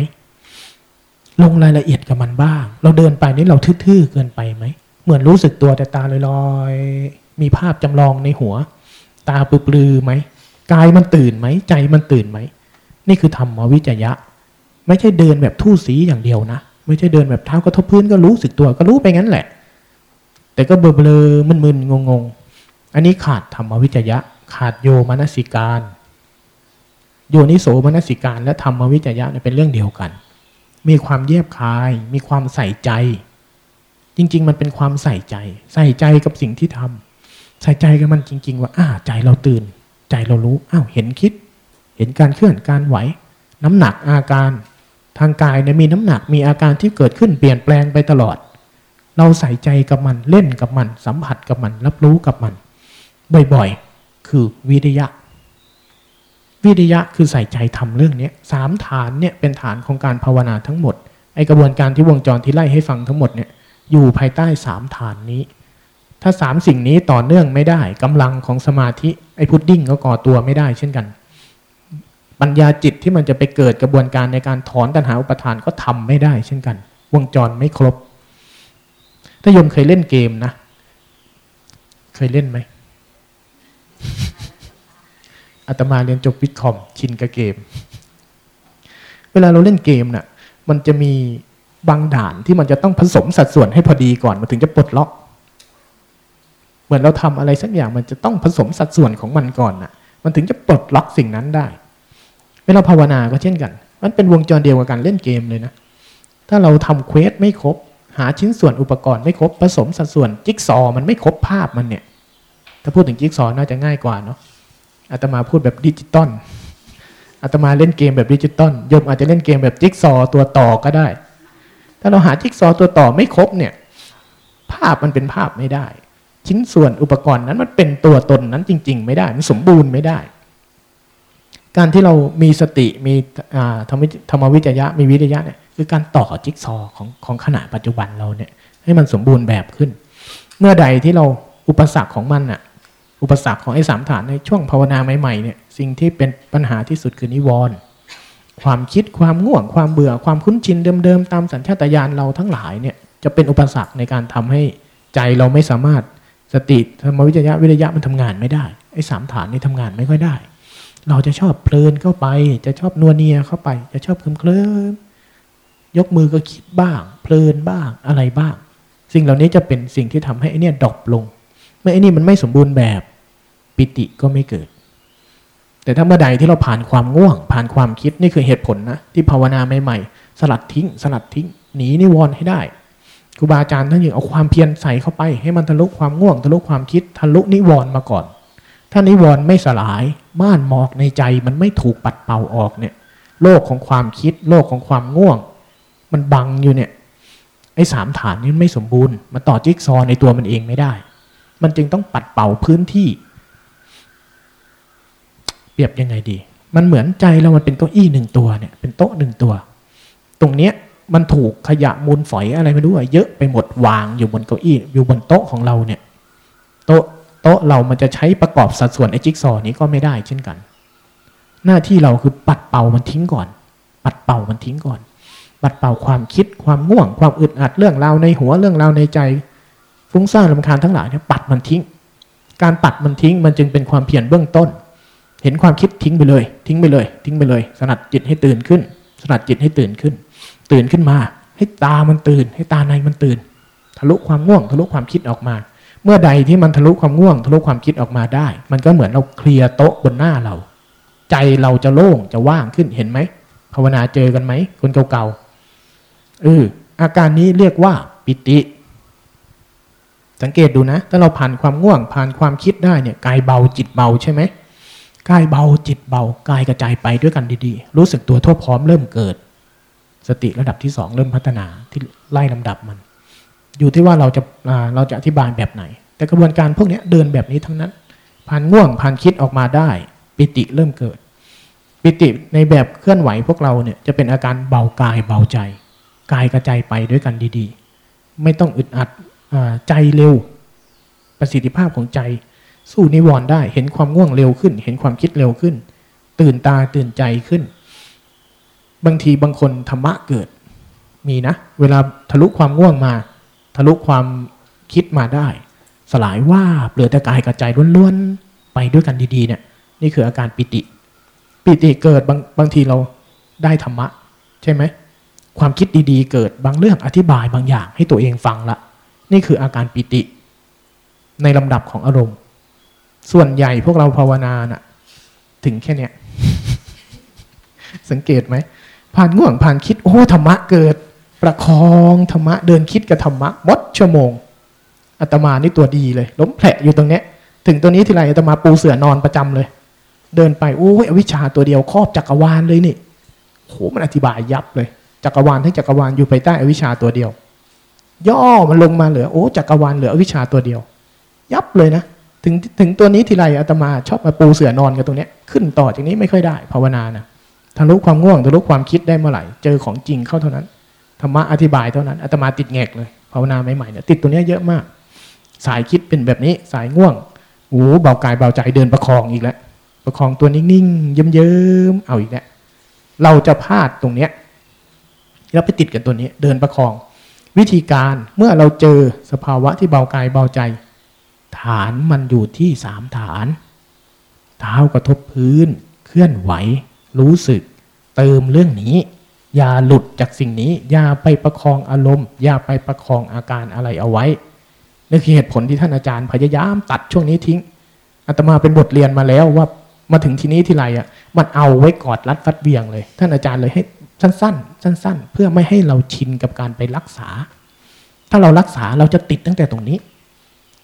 ลงรายละเอียดกับมันบ้าง เราเดินไปนี่เราทื่อๆเกินไปไหม เหมือนรู้สึกตัวแต่ตาลอยๆ มีภาพจำลองในหัว ตาปลือไหมกายมันตื่นไหมใจมันตื่นไหม นี่คือธรรมวิจยะ ไม่ใช่เดินแบบทู่สีอย่างเดียวนะ ไม่ใช่เดินแบบเท้ากระทบพื้นก็รู้สึกตัวก็รู้ไปงั้นแหละ แต่ก็เบลอๆมึนๆงงๆ อันนี้ขาดธรรมวิจยะ ขาดโยมนสิการ โยนิโสมนสิการและธรรมวิจยะเนี่ยเป็นเรื่องเดียวกัน มีความเยียบคาย มีความใส่ใจ จริง ๆ มันเป็นความใส่ใจ ใส่ใจกับสิ่งที่ทำ ใส่ใจกับมันจริง ๆ ว่าอ้าใจเราตื่น ใจเรารู้อ้าวเห็นคิด เห็นการเคลื่อนการไหว น้ำหนักอาการทางกายเนี่ยมีน้ำหนักมีอาการที่เกิดขึ้นเปลี่ยนแปลงไปตลอด เราใส่ใจกับมันเล่นกับมัน สัมผัสกับมัน รับรู้กับมัน บ่อยๆ คือวิริยะ วิริยะคือใส่ใจทำเรื่องนี้สามฐานเนี่ยเป็นฐานของการภาวนาทั้งหมดไอกระบวนการที่วงจรที่ไล่ให้ฟังทั้งหมดเนี่ยอยู่ภายใต้สามฐานนี้ ถ้าสามสิ่งนี้ต่อเนื่องไม่ได้กำลังของสมาธิไอ้พุดดิ้งก็ก่อตัวไม่ได้เช่นกัน ปัญญาจิตที่มันจะไปเกิดกระบวนการในการถอนตัณหาอุปทานก็ทำไม่ได้เช่นกัน วงจรไม่ครบ ถ้าโยมเคยเล่นเกมนะ เคยเล่นไหมอาตมาเรียนจบวิทคอมชินกับเกม เวลาเราเล่นเกมน่ะ มันจะมีบางด่านที่มันจะต้องผสมสัดส่วนให้พอดีก่อนมันถึงจะปลดล็อก เหมือนเราทำอะไรสักอย่างมันจะต้องผสมสัดส่วนของมันก่อนน่ะ มันถึงจะปลดล็อกสิ่งนั้นได้ เวลาภาวนาก็เช่นกัน มันเป็นวงจรเดียวกับการเล่นเกมเลยนะ ถ้าเราทำ quest ไม่ครบ หาชิ้นส่วนอุปกรณ์ไม่ครบผสมสัดส่วนจิ๊กซอมันไม่ครบภาพมันเนี่ย ถ้าพูดถึงจิ๊กซอน่าจะง่ายกว่าเนาะอาตมาพูดแบบดิจิตอลอาตมาเล่นเกมแบบดิจิตอลโยมอาจจะเล่นเกมแบบจิ๊กซอตัวต่อก็ได้ ถ้าเราหาจิ๊กซอตัวต่อไม่ครบเนี่ย ภาพมันเป็นภาพไม่ได้ ชิ้นส่วนอุปกรณ์นั้นมันเป็นตัวตนนั้นจริง ๆ ไม่ได้มันสมบูรณ์ไม่ได้ การที่เรามีสติมีธรรมธรรมวิจยะมีวิทยะเนี่ยคือการต่อจิ๊กซอของของขณะปัจจุบันเราเนี่ยให้มันสมบูรณ์แบบขึ้น เมื่อใดที่เราอุปสรรคของมันอะอุปสรรคของไอ้สามฐานในช่วงภาวนาใหม่ๆเนี่ยสิ่งที่เป็นปัญหาที่สุดคือนิวรณ์ความคิดความง่วงความเบื่อความคุ้นชินเดิมๆ ตามสัญชาตญาณเราทั้งหลายเนี่ยจะเป็นอุปสรรคในการทำให้ใจเราไม่สามารถ สติธรรมวิจยะวิริยะมันทำงานไม่ได้ไอ้สามฐานนี่ทำงานไม่ค่อยได้ เราจะชอบเพลินเข้าไป จะชอบนัวเนียเข้าไป จะชอบเคลิ้มเคลิ้มยกมือก็คิดบ้าง เพลินบ้างอะไรบ้าง สิ่งเหล่านี้จะเป็นสิ่งที่ทำให้ไอ้นี่ดรอปลง เมื่อไอ้นี่มันไม่สมบูรณ์แบบปิติก็ไม่เกิด แต่ถ้าเมื่อใดที่เราผ่านความง่วง ผ่านความคิดนี่คือเหตุผลนะที่ภาวนาใหม่ๆสลัดทิ้ง สลัดทิ้งหนีนิวรณ์ให้ได้ ครูบาอาจารย์ท่านยังเอาความเพียรใส่เข้าไป ให้มันทะลุความง่วงทะลุความคิดทะลุนิวรณ์มาก่อน ถ้านิวรณ์ไม่สลายม่านหมอกในใจมันไม่ถูกปัดเป่าออกเนี่ย โลกของความคิด โลกของความง่วง มันบังอยู่เนี่ยไอ้สามฐานนี้ไม่สมบูรณ์มาต่อจิ๊กซอในตัวมันเองไม่ได้ มันจึงต้องปัดเป่าพื้นที่ เปรียบยังไงดี มันเหมือนใจเรามันเป็นเก้าอี้หนึ่งตัวเนี่ย เป็นโต๊ะหนึ่งตัว ตรงเนี้ย มันถูกขยะมูลฝอยอะไรไม่รู้อะเยอะไปหมดวางอยู่บนเก้าอี้อยู่บนโต๊ะของเราเนี่ย โต๊ะโต๊ะเรามันจะใช้ประกอบสัดส่วนไอจิ๊กซอนี้ก็ไม่ได้เช่นกัน หน้าที่เราคือปัดเป่ามันทิ้งก่อน ปัดเป่ามันทิ้งก่อน ปัดเป่าความคิดความง่วง ความอึดอัดเรื่องราวในหัวเรื่องราวในใจฟุ้งซ่านลำคาญทั้งหลายเนี่ยปัดมันทิ้ง การปัดมันทิ้งมันจึงเป็นความเพียรเบื้องต้น เห็นความคิดทิ้งไปเลย ทิ้งไปเลย ทิ้งไปเลย สนัดจิตให้ตื่นขึ้น สนัดจิตให้ตื่นขึ้น ตื่นขึ้นมา ให้ตามันตื่น ให้ตาในมันตื่น ทะลุความง่วง ทะลุความคิดออกมา เมื่อใดที่มันทะลุความง่วง ทะลุความคิดออกมาได้ มันก็เหมือนเราเคลียร์โต๊ะบนหน้าเรา ใจเราจะโล่งจะว่างขึ้นเห็นไหมภาวนาเจอกันไหมคนเก่าๆเอออาการนี้เรียกว่าปิติ สังเกตดูนะ ถ้าเราผ่านความง่วงผ่านความคิดได้เนี่ยกายเบาจิตเบาใช่ไหมกายเบาจิตเบากายกระจายไปด้วยกันดีๆ รู้สึกตัวทั่วพร้อมเริ่มเกิด สติระดับที่สองเริ่มพัฒนาที่ไล่ลำดับมัน อยู่ที่ว่าเราจะเราจะอธิบายแบบไหน แต่กระบวนการพวกนี้เดินแบบนี้ทั้งนั้นผ่านง่วงผ่านคิดออกมาได้ ปิติเริ่มเกิด ปิติในแบบเคลื่อนไหวพวกเราเนี่ยจะเป็นอาการเบากายเบาใจ กายกระจายไปด้วยกันดีๆ ไม่ต้องอึดอัดใจเร็ว ประสิทธิภาพของใจสู้นิวรณ์ได้เห็นความง่วงเร็วขึ้น เห็นความคิดเร็วขึ้น ตื่นตาตื่นใจขึ้น บางทีบางคนธรรมะเกิดมีนะ เวลาทะลุความง่วงมา ทะลุความคิดมาได้ สลายว่าเปลือแต่กายกับใจล้วนๆ ไปด้วยกันดีๆ เนี่ย นี่คืออาการปิติ ปิติเกิดบางบางทีเราได้ธรรมะ ใช่ไหม ความคิดดีๆ เกิดบางเรื่องอธิบายบางอย่างให้ตัวเองฟังละ นี่คืออาการปิติ ในลำดับของอารมณ์ ส่วนใหญ่พวกเราภาวนาน่ะ ถึงแค่เนี้ยสังเกตไหม ผ่านง่วงผ่านคิด โอ้ธรรมะเกิด ประคองธรรมะเดินคิดกับธรรมะมดชั่วโมงอาตมานี่ตัวดีเลย ล้มแผลอยู่ตรงเนี้ย ถึงตัวนี้ทีไรอาตมาปูเสือนอนประจำเลย เดินไปโอ้ยอวิชาตัวเดียวครอบจักรวาลเลยนี่โหมันอธิบายยับเลยจักรวาลทั้งจักรวาลอยู่ภายใต้อวิชาตัวเดียว ย่อมันลงมาเหลือโอ้จักรวาลเหลืออวิชชาตัวเดียว ยับเลยนะถึงถึงตัวนี้ทีไรอาตมาชอบมาปูเสือนอนกันตรงเนี้ยขึ้นต่อจากนี้ไม่ค่อยได้ภาวนานะ ทะลุความง่วงทะลุความคิดได้เมื่อไหร่ เจอของจริงเข้าเท่านั้นธรรมะอธิบายเท่านั้นอาตมาติดแงกเลยภาวนาใหม่ๆเนี่ยติดตัวเนี้ยเยอะมาก สายคิดเป็นแบบนี้สายง่วงโอ้เบากายเบาใจเดินประคองอีกแล้วประคองตัวนิ่งๆเยิ้มๆเอาอีกแล้วเราจะพลาดตรงเนี้ยเราไปติดกับตัวนี้ เดินประคอง วิธีการเมื่อเราเจอสภาวะที่เบากายเบาใจ ฐานมันอยู่ที่สามฐาน เท้ากระทบพื้น เคลื่อนไหว รู้สึกเติมเรื่องนี้ อย่าหลุดจากสิ่งนี้ อย่าไปประคองอารมณ์ อย่าไปประคองอาการอะไรเอาไว้นี่คือเหตุผลที่ท่านอาจารย์พยายามตัดช่วงนี้ทิ้งอาตมาเป็นบทเรียนมาแล้วว่ามาถึงที่นี้ที่ไรอะมันเอาไว้กอดรัดฟัดเบียงเลย ท่านอาจารย์เลยให้สั้น ๆ สั้น ๆ เพื่อไม่ให้เราชินกับการไปรักษา ถ้าเรารักษาเราจะติดตั้งแต่ตรงนี้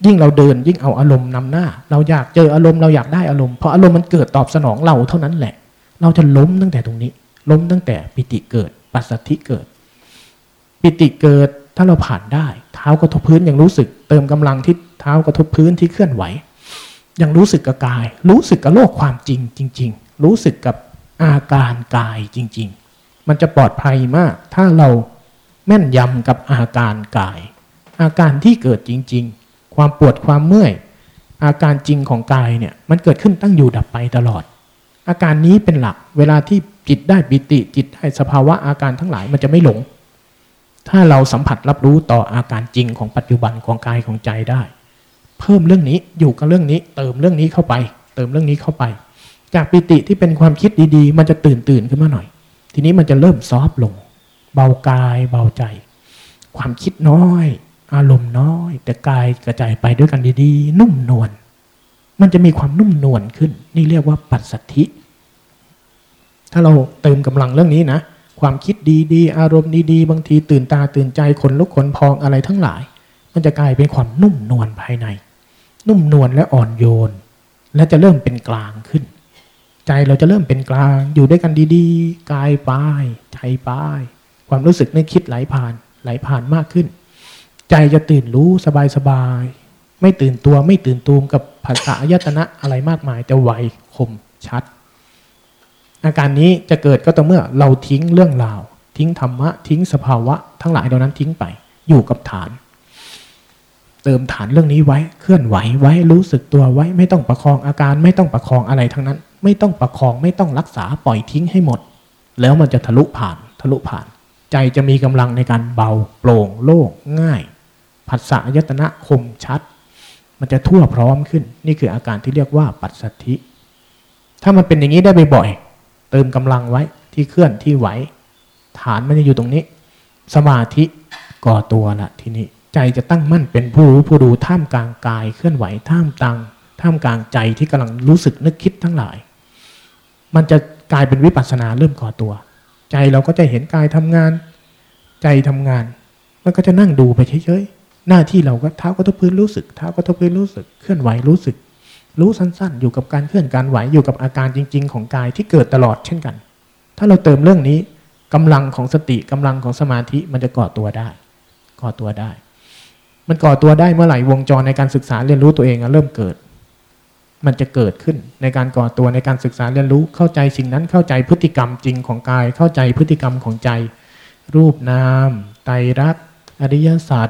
ยิ่งเราเดินยิ่งเอาอารมณ์นำหน้า เราอยากเจออารมณ์เราอยากได้อารมณ์เพออารมณ์มันเกิดตอบสนองเราเท่านั้นแหละ เราจะล้มตั้งแต่ตรงนี้ ล้มตั้งแต่ปิติเกิด ปัสสัทธิเกิด ปิติเกิดถ้าเราผ่านได้ เท้ากระทบพื้นยังรู้สึก เติมกำลังที่เท้ากระทบพื้นที่เคลื่อนไหว ยังรู้สึกกับกาย รู้สึกกับโลกความจริงจริง ๆ รู้สึกกับอาการกายจริง ๆ มันจะปลอดภัยมาก ถ้าเราแม่นยำกับอาการกาย อาการที่เกิดจริง ๆ ความปวดความเมื่อย อาการจริงของกายเนี่ยมันเกิดขึ้นตั้งอยู่ดับไปตลอด อาการนี้เป็นหลัก เวลาที่จิตได้ปิติ จิตได้สภาวะอาการทั้งหลายมันจะไม่หลง ถ้าเราสัมผัสรับรู้ต่ออาการจริงของปัจจุบันของกายของใจได้ เพิ่มเรื่องนี้อยู่กับเรื่องนี้ เติมเรื่องนี้เข้าไป เติมเรื่องนี้เข้าไป จากปิติที่เป็นความคิดดีๆ มันจะตื่นตื่นขึ้นมาหน่อย ทีนี้มันจะเริ่มซอฟลง เบากายเบาใจ ความคิดน้อย อารมณ์น้อย แต่กายกระจายไปด้วยกันดีๆ นุ่มนวล มันจะมีความนุ่มนวลขึ้น นี่เรียกว่าปัสสัทธิ ถ้าเราเติมกำลังเรื่องนี้นะ ความคิดดีๆ อารมณ์ดีๆ บางทีตื่นตาตื่นใจขนลุกขนพองอะไรทั้งหลาย มันจะกลายเป็นความนุ่มนวลภายใน นุ่มนวลและอ่อนโยน และจะเริ่มเป็นกลางขึ้น ใจเราจะเริ่มเป็นกลาง อยู่ด้วยกันดีๆ กายป้าย ใจป้าย ความรู้สึกนึกคิดไหลผ่าน ไหลผ่านมากขึ้น ใจจะตื่นรู้สบายๆ ไม่ตื่นตัวไม่ตื่นตูมกับ ภาษาอายตนะอะไรมากมายจะไวคมชัด อาการนี้จะเกิดก็ต่อเมื่อเราทิ้งเรื่องราว ทิ้งธรรมะ ทิ้งสภาวะ ทั้งหลายเหล่านั้นทิ้งไปอยู่กับฐาน เติมฐานเรื่องนี้ไว้เคลื่อนไหวไว้รู้สึกตัวไว้ไม่ต้องประคองอาการไม่ต้องประคองอะไรทั้งนั้น ไม่ต้องประคองไม่ต้องรักษาปล่อยทิ้งให้หมด แล้วมันจะทะลุผ่านทะลุผ่าน ใจจะมีกำลังในการเบาโปร่งโล่งง่ายผัสสะอายตนะคมชัด มันจะทั่วพร้อมขึ้น นี่คืออาการที่เรียกว่าปัสสัทธิ ถ้ามันเป็นอย่างนี้ได้บ่อยๆเติมกำลังไว้ที่เคลื่อนที่ไหว ฐานมันจะอยู่ตรงนี้ สมาธิก่อตัวละทีนี้ใจจะตั้งมั่นเป็นผู้รู้ผู้ดูท่ามกลางกายเคลื่อนไหวท่ามกลางท่ามกลางใจที่กำลังรู้สึกนึกคิดทั้งหลาย มันจะกลายเป็นวิปัสสนาเริ่มก่อตัว ใจเราก็จะเห็นกายทำงาน ใจทำงาน มันก็จะนั่งดูไปเฉยๆ หน้าที่เราก็เท้าก็ทบพื้นรู้สึกเท้าก็ทบพื้นรู้สึกเคลื่อนไหวรู้สึก รู้สั้นๆ อยู่กับการเคลื่อนการไหวอยู่กับอาการจริง ๆ ของกายที่เกิดตลอดเช่นกัน ถ้าเราเติมเรื่องนี้กำลังของสติกำลังของสมาธิมันจะก่อตัวได้ ก่อตัวได้ มันก่อตัวได้เมื่อไหร่วงจรในการศึกษาเรียนรู้ตัวเองเริ่มเกิด มันจะเกิดขึ้นในการก่อตัวในการศึกษาเรียนรู้เข้าใจสิ่งนั้นเข้าใจพฤติกรรมจริงของกาย เข้าใจพฤติกรรมของใจ รูปนามไตรลักษณ์อริยศาสัจ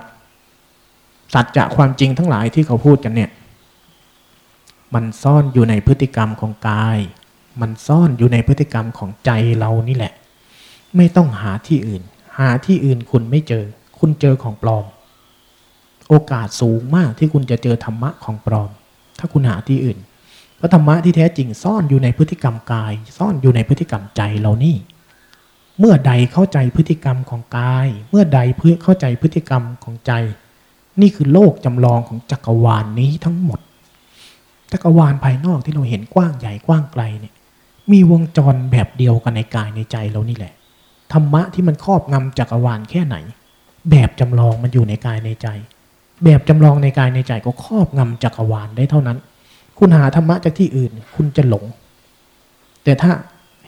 สัจจะความจริงทั้งหลายที่เขาพูดกันเนี่ย มันซ่อนอยู่ในพฤติกรรมของกาย มันซ่อนอยู่ในพฤติกรรมของใจเรานี่แหละ ไม่ต้องหาที่อื่น หาที่อื่นคุณไม่เจอ คุณเจอของปลอม โอกาสสูงมากที่คุณจะเจอธรรมะของปลอม ถ้าคุณหาที่อื่นเพราะธรรมะที่แท้จริงซ่อนอยู่ในพฤติกรรมกาย ซ่อนอยู่ในพฤติกรรมใจเรานี่เมื่อใดเข้าใจพฤติกรรมของกาย เมื่อใดเพื่อเข้าใจพฤติกรรมของใจ นี่คือโลกจำลองของจักรวาลนนี้ทั้งหมด จักรวาลภายนอกที่เราเห็นกว้างใหญ่กว้างไกลเนี่ยมีวงจรแบบเดียวกันในกายในใจเรานี่แหละ ธรรมะที่มันครอบงำจักรวาลแค่ไหน แบบจำลองมันอยู่ในกายในใจ แบบจำลองในกายในใจก็ครอบงำจักรวาลได้เท่านั้น คุณหาธรรมะจากที่อื่นคุณจะหลง แต่ถ้า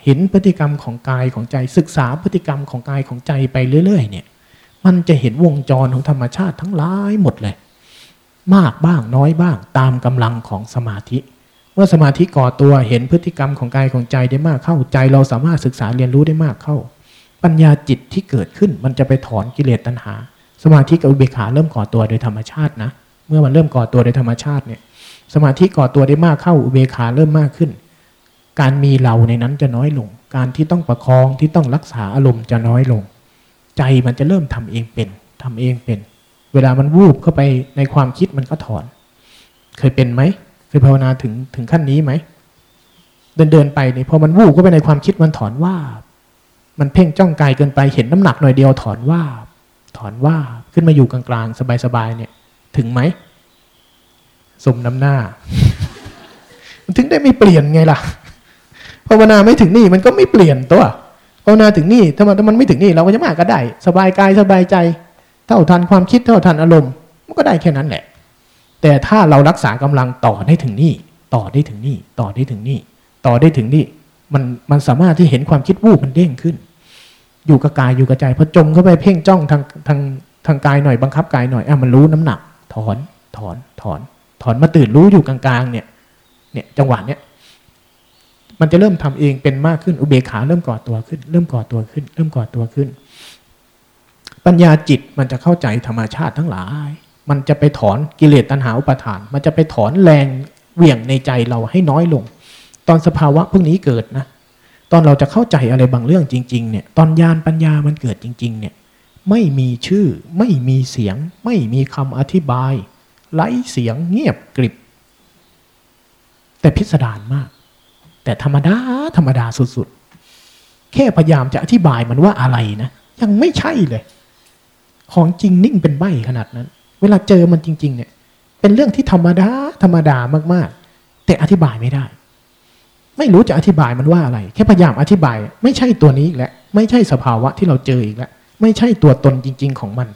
เห็นพฤติกรรมของกายของใจศึกษาพฤติกรรมของกายของใจไปเรื่อย ๆ เนี่ย มันจะเห็นวงจรของธรรมชาติทั้งหลายหมดเลย มากบ้างน้อยบ้างตามกำลังของสมาธิ เมื่อสมาธิก่อตัวเห็นพฤติกรรมของกายของใจได้มากเข้าใจ เราสามารถศึกษาเรียนรู้ได้มากเข้า ปัญญาจิตที่เกิดขึ้นมันจะไปถอนกิเลสตัณหา สมาธิกับอุเบกขาเริ่มก่อตัวโดยธรรมชาตินะ เมื่อมันเริ่มก่อตัวโดยธรรมชาติเนี่ยสมาธิก่อตัวได้มากเข้าอุเบกขาเริ่มมากขึ้น การมีเราในนั้นจะน้อยลง การที่ต้องประคองที่ต้องรักษาอารมณ์จะน้อยลง ใจมันจะเริ่มทำเองเป็นทำเองเป็น เวลามันวูบเข้าไปในความคิดมันก็ถอน เคยเป็นไหมเคยภาวนาถึงถึงขั้นนี้ไหมเดินเดินไปเนี่ยพอมันวูบเข้าไปในความคิดมันถอนว่า มันเพ่งจ้องกายเกินไปเห็นน้ำหนักหน่อยเดียวถอนว่า ถอนว่าขึ้นมาอยู่กลางๆสบายๆเนี่ย ถึงไหมสมน้ำหน้า มันถึงได้ไม่เปลี่ยนไงล่ะภาวนาไม่ถึงนี่มันก็ไม่เปลี่ยนตัว ภาวนาถึงนี่ถ้ามันถ้ามันไม่ถึงนี่เราก็จะมากก็ได้ สบายกายสบายใจ เท่าทันความคิดเท่าทันอารมณ์มันก็ได้แค่นั้นแหละ แต่ถ้าเรารักษากำลังต่อได้ถึงนี่ ต่อได้ถึงนี่ ต่อได้ถึงนี่ ต่อได้ถึงนี่ มันมันสามารถที่เห็นความคิดวูบมันเด้งขึ้น อยู่กับกายอยู่กับใจพอจมเข้าไปเพ่งจ้องทางทางทางกายหน่อยบังคับกายหน่อยอะมันรู้น้ำหนัก ถอนถอนถอน ถอนมาตื่นรู้อยู่กลางๆ เนี่ยเนี่ยจังหวะเนี้ย มันจะเริ่มทำเองเป็นมากขึ้นอุเบกขาเริ่มก่อตัวขึ้น เริ่มก่อตัวขึ้น เริ่มก่อตัวขึ้น ปัญญาจิตมันจะเข้าใจธรรมชาติทั้งหลาย มันจะไปถอนกิเลสตัณหาอุปาทาน มันจะไปถอนแรงเหวี่ยงในใจเราให้น้อยลง ตอนสภาวะพวกนี้เกิดนะ ตอนเราจะเข้าใจอะไรบางเรื่องจริงๆเนี่ยตอนญาณปัญญามันเกิดจริง ๆ เนี่ยไม่มีชื่อ ไม่มีเสียง ไม่มีคำอธิบายไร้เสียงเงียบกริบ แต่พิสดารมาก แต่ธรรมดาธรรมดาสุดๆ แค่พยายามจะอธิบายมันว่าอะไรนะยังไม่ใช่เลย ของจริงนิ่งเป็นใบขนาดนั้น เวลาเจอมันจริง ๆ เนี่ย เป็นเรื่องที่ธรรมดาธรรมดามากๆ แต่อธิบายไม่ได้ ไม่รู้จะอธิบายมันว่าอะไร แค่พยายามอธิบาย ไม่ใช่ตัวนี้อีกแล้วไม่ใช่สภาวะที่เราเจออีกแล้วไม่ใช่ตัวตนจริง ๆ ของมัน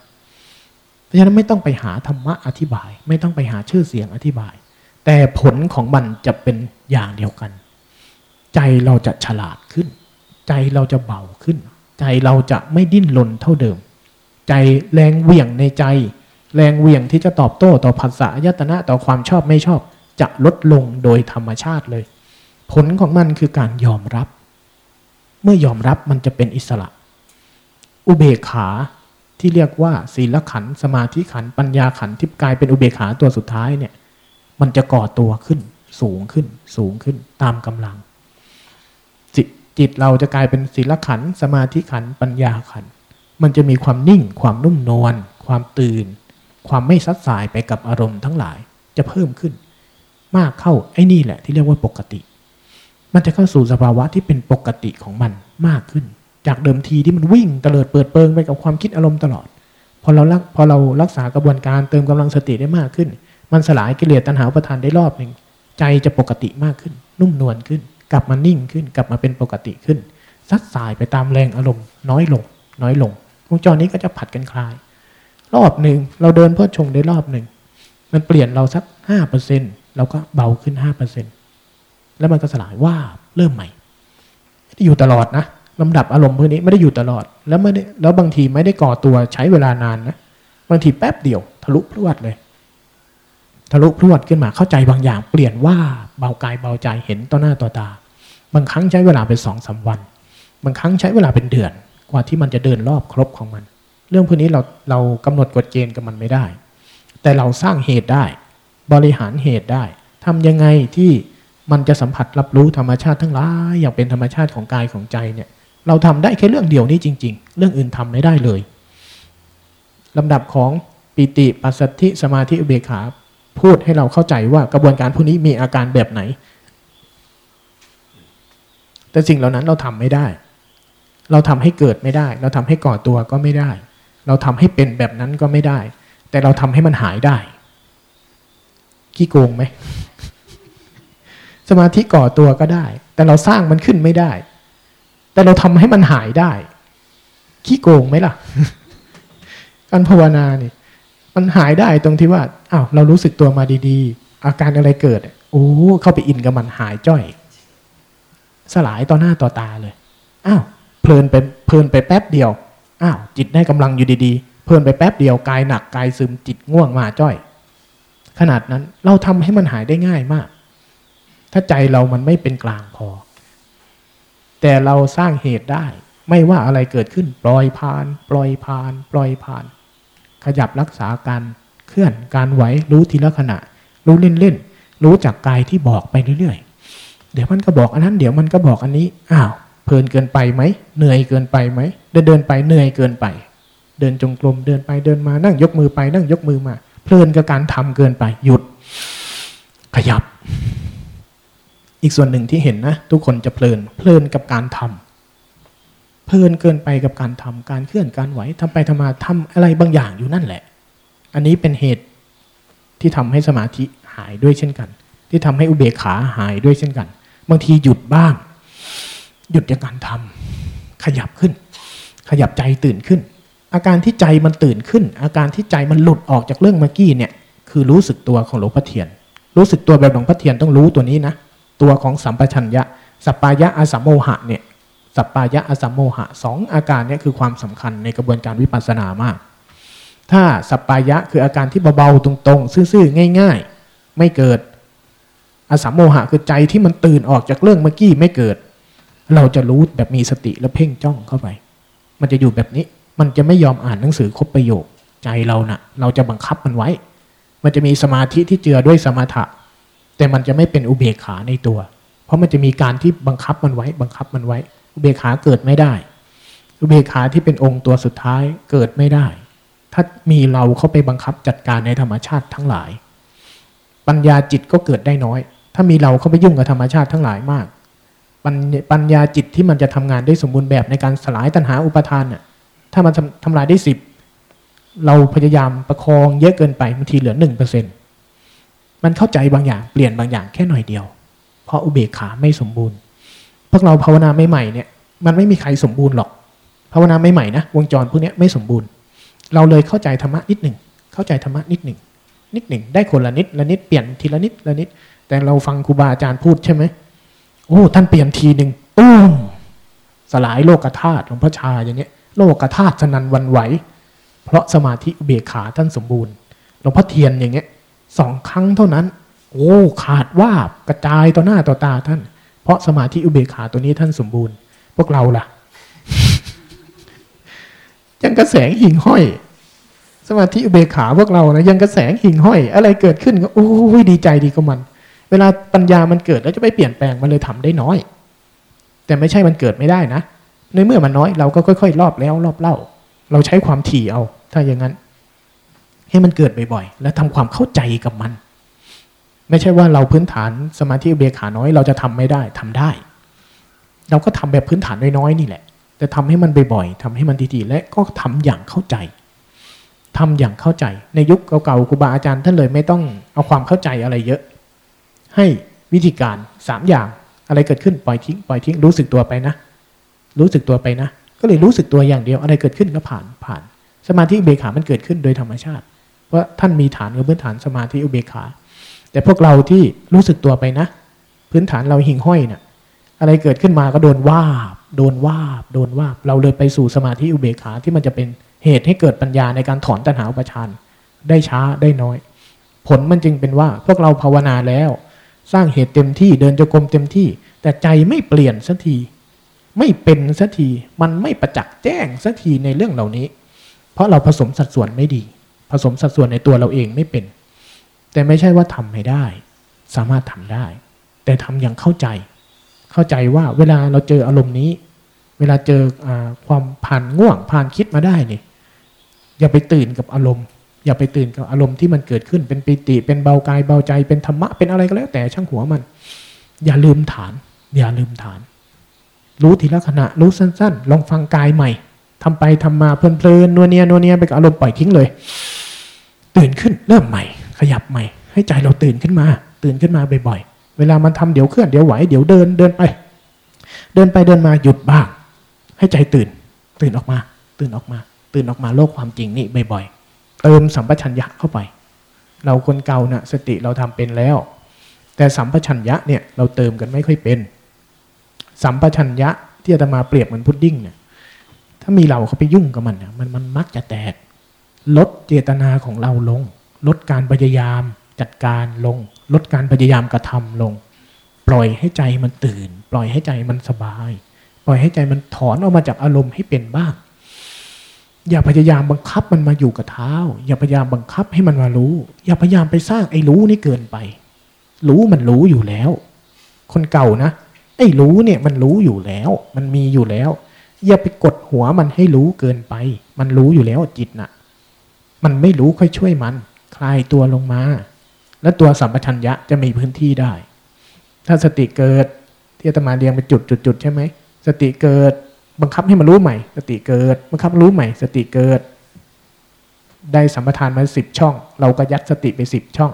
เพราะฉะนั้นไม่ต้องไปหาธรรมะอธิบาย ไม่ต้องไปหาชื่อเสียงอธิบาย แต่ผลของมันจะเป็นอย่างเดียวกัน ใจเราจะฉลาดขึ้น ใจเราจะเบาขึ้น ใจเราจะไม่ดิ้นรนเท่าเดิม ใจแรงเหวี่ยงในใจ แรงเหวี่ยงที่จะตอบโต้ต่อภาษายตนะต่อความชอบไม่ชอบ จะลดลงโดยธรรมชาติเลย ผลของมันคือการยอมรับ เมื่อยอมรับมันจะเป็นอิสระ อุเบกขาที่เรียกว่าศีลขันสมาธิขันปัญญาขันที่กลายเป็นอุเบกขาตัวสุดท้ายเนี่ย มันจะก่อตัวขึ้นสูงขึ้นสูงขึ้นตามกำลัง จิตเราจะกลายเป็นศีลขันสมาธิขันปัญญาขัน มันจะมีความนิ่ง ความนุ่มนวลความตื่น ความไม่ซัดสายไปกับอารมณ์ทั้งหลายจะเพิ่มขึ้น มากเข้าไอ้นี่แหละที่เรียกว่าปกติ มันจะเข้าสู่สภาวะที่เป็นปกติของมันมากขึ้น จากเดิมทีที่มันวิ่งเตลิดเปิดเปิงไปกับความคิดอารมณ์ตลอด พอเรารักพอเรารักษากระบวนการเติมกำลังสติได้มากขึ้น มันสลายกิเลสตัณหาอุปทานได้รอบหนึ่งใจจะปกติมากขึ้น นุ่มนวลขึ้น กลับมานิ่งขึ้น กลับมาเป็นปกติขึ้นซัดสายไปตามแรงอารมณ์น้อยลง น้อยลงวงจรนี้ก็จะผัดกันคลาย รอบหนึ่งเราเดินเพื่อชงได้รอบหนึ่งมันเปลี่ยนเราสักห้าเปอร์เซ็นเราก็เบาขึ้นห้าเปอร์เซ็นแล้วมันก็สลายว่าเริ่มใหม่ไม่ได้อยู่ตลอดนะลำดับอารมณ์พวกนี้ไม่ได้อยู่ตลอด แล้วไม่ได้แล้วบางทีไม่ได้ก่อตัวใช้เวลานานนะบางทีแป๊บเดียว ทะลุพรวดเลย ทะลุพรวดขึ้นมาเข้าใจบางอย่าง เปลี่ยนว่าเบากายเบาใจเห็นต่อหน้าต่อตา บางครั้งใช้เวลาเป็นสองสาวัน บางครั้งใช้เวลาเป็นเดือนกว่าที่มันจะเดินรอบครบของมัน เรื่องพวกนี้เราเรากำหนดกฎเกณฑ์กับมันไม่ได้ แต่เราสร้างเหตุได้ บริหารเหตุได้ทำยังไงที่มันจะสัมผัสรับรู้ธรรมชาติทั้งหลายอย่างเป็นธรรมชาติของกายของใจเนี่ย เราทำได้แค่เรื่องเดียวนี้จริง ๆ เรื่องอื่นทำไม่ได้เลยลำดับของปิติปัสสัทธิสมาธิอุเบกขาพูดให้เราเข้าใจว่ากระบวนการพวกนี้มีอาการแบบไหน แต่สิ่งเหล่านั้นเราทำไม่ได้ เราทำให้เกิดไม่ได้ เราทำให้ก่อตัวก็ไม่ได้ เราทำให้เป็นแบบนั้นก็ไม่ได้ แต่เราทำให้มันหายได้ขี้โกงไหมสมาธิก่อตัวก็ได้ แต่เราสร้างมันขึ้นไม่ได้ แต่เราทำให้มันหายได้ขี้โกงไหมล่ะ การภาวนาเนี่ยมันหายได้ตรงที่ว่าอ้าวเรารู้สึกตัวมาดี ๆ อาการอะไรเกิด โอ้เข้าไปอินกับมันหายจ้อย สลายต่อหน้าต่อตาเลย อ้าวเพลินไปเพลินไปแป๊บเดียว อ้าวจิตได้กำลังอยู่ดีๆ เพลินไปแป๊บเดียวกายหนักกายซึมจิตง่วงมาจ้อย ขนาดนั้นเราทำให้มันหายได้ง่ายมาก ถ้าใจเรามันไม่เป็นกลางพอ แต่เราสร้างเหตุได้ ไม่ว่าอะไรเกิดขึ้นปล่อยผ่าน ปล่อยผ่าน ปล่อยผ่าน ขยับรักษาการเคลื่อนการไหวรู้ทีละขณะ รู้เล่นๆรู้จากกายที่บอกไปเรื่อยๆ เดี๋ยวมันก็บอกอันนั้นเดี๋ยวมันก็บอกอันนี้อ้าวเพลินเกินไปไหมเหนื่อยเกินไปไหมเดินเดินไปเหนื่อยเกินไป เดินจงกรมเดินไปเดินมานั่งยกมือไปนั่งยกมือมา เพลินกับการทำเกินไปหยุด ขยับ อีกส่วนหนึ่งที่เห็นนะ ทุกคนจะเพลิน เพลินกับการทำเพลินเกินไปกับการทำการเคลื่อนการไหวทำไปทำมาทำอะไรบางอย่างอยู่นั่นแหละ อันนี้เป็นเหตุที่ทำให้สมาธิหายด้วยเช่นกัน ที่ทำให้อุเบกขาหายด้วยเช่นกัน บางทีหยุดบ้าง หยุดจากการทำขยับขึ้น ขยับใจตื่นขึ้น อาการที่ใจมันตื่นขึ้น อาการที่ใจมันหลุดออกจากเรื่องเมื่อกี้เนี่ย คือรู้สึกตัวของหลวงพ่อเทียน รู้สึกตัวแบบหลวงพ่อเทียนต้องรู้ตัวนี้นะตัวของสัมปชัญญะสัปปายะอสัมโมหะเนี่ยสัปปายะอสัมโมหะสองอาการเนี่ยคือความสำคัญในกระบวนการวิปัสสนามาก ถ้าสัปปายะคืออาการที่เบาๆตรงๆ ซื่อๆง่าย ๆ ไม่เกิด อสัมโมหะคือใจที่มันตื่นออกจากเรื่องเมื่อกี้ไม่เกิด เราจะรู้แบบมีสติและเพ่งจ้องเข้าไป มันจะอยู่แบบนี้ มันจะไม่ยอมอ่านหนังสือครบประโยค ใจเรานะ่ะ เราจะบังคับมันไว้ มันจะมีสมาธิที่เจือด้วยสมถะ แต่มันจะไม่เป็นอุเบกขาในตัว เพราะมันจะมีการที่บังคับมันไว้ บังคับมันไว้ อุเบกขาเกิดไม่ได้ อุเบกขาที่เป็นองค์ตัวสุดท้ายเกิดไม่ได้ ถ้ามีเราเข้าไปบังคับจัดการในธรรมชาติทั้งหลาย ปัญญาจิตก็เกิดได้น้อยามีเราเข้าไปยุ่งกับธรรมชาติทั้งหลายมาก ปัญปัญญาจิตที่มันจะทำงานได้สมบูรณ์แบบในการสลายตัณหาอุปทานน่ะถ้ามันทำทำลายได้สิบเราพยายามประคองเยอะเกินไปบางทีเหลือหนึ่งเปอร์เซ็นมันเข้าใจบางอย่างเปลี่ยนบางอย่างแค่หน่อยเดียว เพราะอุเบกขาไม่สมบูรณ์ พวกเราภาวนาใหม่ๆเนี่ย มันไม่มีใครสมบูรณ์หรอก ภาวนาใหม่ๆนะวงจรพวกนี้ไม่สมบูรณ์ เราเลยเข้าใจธรรมะนิดหนึ่งเข้าใจธรรมะนิดหนึ่งนิดหนึ่งได้คนละนิดละนิดเปลี่ยนทีละนิดละนิด แต่เราฟังครูบาอาจารย์พูดใช่ไหมโอ้ท่านเปลี่ยนทีหนึ่งตุ้มสลายโลกธาตุหลวงพ่อชาอย่างเงี้ยโลกธาตุสนันวันไหว เพราะสมาธิอุเบกขาท่านสมบูรณ์หลวงพ่อเทียนอย่างเงี้ยสองครั้งเท่านั้น โอ้ขาดว่าบกระจายต่อหน้าต่อตาท่าน เพราะสมาธิอุเบกขาตัวนี้ท่านสมบูรณ์ พวกเราล่ะ ยังกระแสงหิ่งห้อย สมาธิอุเบกขาพวกเรานะยังกระแสงหิ่งห้อย อะไรเกิดขึ้นก็โอ้ยดีใจดีกับมัน เวลาปัญญามันเกิดแล้วจะไปเปลี่ยนแปลงมันเลยทำได้น้อย แต่ไม่ใช่มันเกิดไม่ได้นะ ในเมื่อมันน้อยเราก็ค่อยๆรอบแล้วรอบเล่า เราใช้ความถี่เอา ถ้าอย่างนั้น ให้มันเกิดบ่อยๆ และทำความเข้าใจกับมัน ไม่ใช่ว่าเราพื้นฐานสมาธิเบขาน้อยเราจะทำไม่ได้ทำได้ เราก็ทำแบบพื้นฐานน้อยๆนี่แหละ แต่ทำให้มันบ่อยๆทำให้มันดีๆและก็ทำอย่างเข้าใจทำอย่างเข้าใจ ในยุคเก่าๆครูบาอาจารย์ท่านเลยไม่ต้องเอาความเข้าใจอะไรเยอะ ให้วิธีการสามอย่าง อะไรเกิดขึ้นปล่อยทิ้งปล่อยทิ้งรู้สึกตัวไปนะ รู้สึกตัวไปนะ ก็เลยรู้สึกตัวอย่างเดียวอะไรเกิดขึ้นก็ผ่านผ่าน สมาธิอุเบกขามันเกิดขึ้นโดยธรรมชาติเพราะท่านมีฐานกับพื้นฐานสมาธิอุเบกขา แต่พวกเราที่รู้สึกตัวไปนะ พื้นฐานเราหิ่งห้อยนะ่ะ อะไรเกิดขึ้นมาก็โดนว่าบโดนว่าบโดนว่าบเราเลยไปสู่สมาธิอุเบกขาที่มันจะเป็นเหตุให้เกิดปัญญาในการถอนตัณหาอุปาทานได้ช้าได้น้อย ผลมันจึงเป็นว่าพวกเราภาวนาแล้ว สร้างเหตุเต็มที่เดินจงกรมเต็มที่ แต่ใจไม่เปลี่ยนสักที ไม่เป็นสักทีมันไม่ประจักษ์แจ้งสักทีในเรื่องเหล่านี้ เพราะเราผสมสัดส่วนไม่ดี ผสมสัดส่วนในตัวเราเองไม่เป็น แต่ไม่ใช่ว่าทำไม่ได้ สามารถทำได้ แต่ทำอย่างเข้าใจ เข้าใจว่าเวลาเราเจออารมณ์นี้ เวลาเจออความผ่านง่วงผ่านคิดมาได้เนี่ยอย่าไปตื่นกับอารมณ์ อย่าไปตื่นกับอารมณ์ที่มันเกิดขึ้นเป็นปิติ เป็นเบากายเบาใจเป็นธรรมะเป็นอะไรก็แล้ว แต่ช่างหัวมัน อย่าลืมฐาน อย่าลืมฐาน รู้ทีละขณะรู้สั้น ๆ ลองฟังกายใหม่ทำไปทำมาเพลินๆนัวเนียนัวเนียไปกับอารมณ์ปล่อยทิ้งเลย ตื่นขึ้นเริ่มใหม่ ขยับใหม่ ให้ใจเราตื่นขึ้นมา ตื่นขึ้นมาบ่อยๆเวลามันทำเดี๋ยวเคลื่อนเดี๋ยวไหวเดี๋ยวเดินเดินไป เดินไปเดินมาหยุดบ้าง ให้ใจตื่น ตื่นออกมา ตื่นออกมา ตื่นออกมาโลกความจริงนี่บ่อยๆ เติมสัมปชัญญะเข้าไป เราคนเก่านะ่ะสติเราทำเป็นแล้ว แต่สัมปชัญญะเนี่ยเราเติมกันไม่ค่อยเป็น สัมปชัญญะที่อาตมาเปรียบเหมือนพุดดิ้งเนี่ยถ้ามีเราเขาไปยุ่งกับมันเนี่ยมันมันมักจะแตก ลดเจตนาของเราลง ลดการพยายามจัดการลง ลดการพยายามกระทำลง ปล่อยให้ใจมันตื่น ปล่อยให้ใจมันสบาย ปล่อยให้ใจมันถอนออกมาจากอารมณ์ให้เป็นบ้าง อย่าพยายามบังคับมันมาอยู่กับเท้า อย่าพยายามบังคับให้มันมารู้ อย่าพยายามไปสร้างไอ้รู้นี่เกินไป รู้มันรู้อยู่แล้ว คนเก่านะไอ้รู้เนี่ยมันรู้อยู่แล้ว มันมีอยู่แล้ว อย่าไปกดหัวมันให้รู้เกินไป มันรู้อยู่แล้วจิตน่ะ มันไม่รู้ค่อยช่วยมัน คลายตัวลงมา แล้วตัวสัมปชัญญะจะมีพื้นที่ได้ ถ้าสติเกิดที่อาตมาเรียงเป็นจุดจุดจุดใช่ไหมสติเกิด บังคับให้มันรู้ใหม่ สติเกิด บังคับรู้ใหม่ สติเกิด ได้สัมปทานมาสิบช่อง เราก็ยัดสติไปสิบช่อง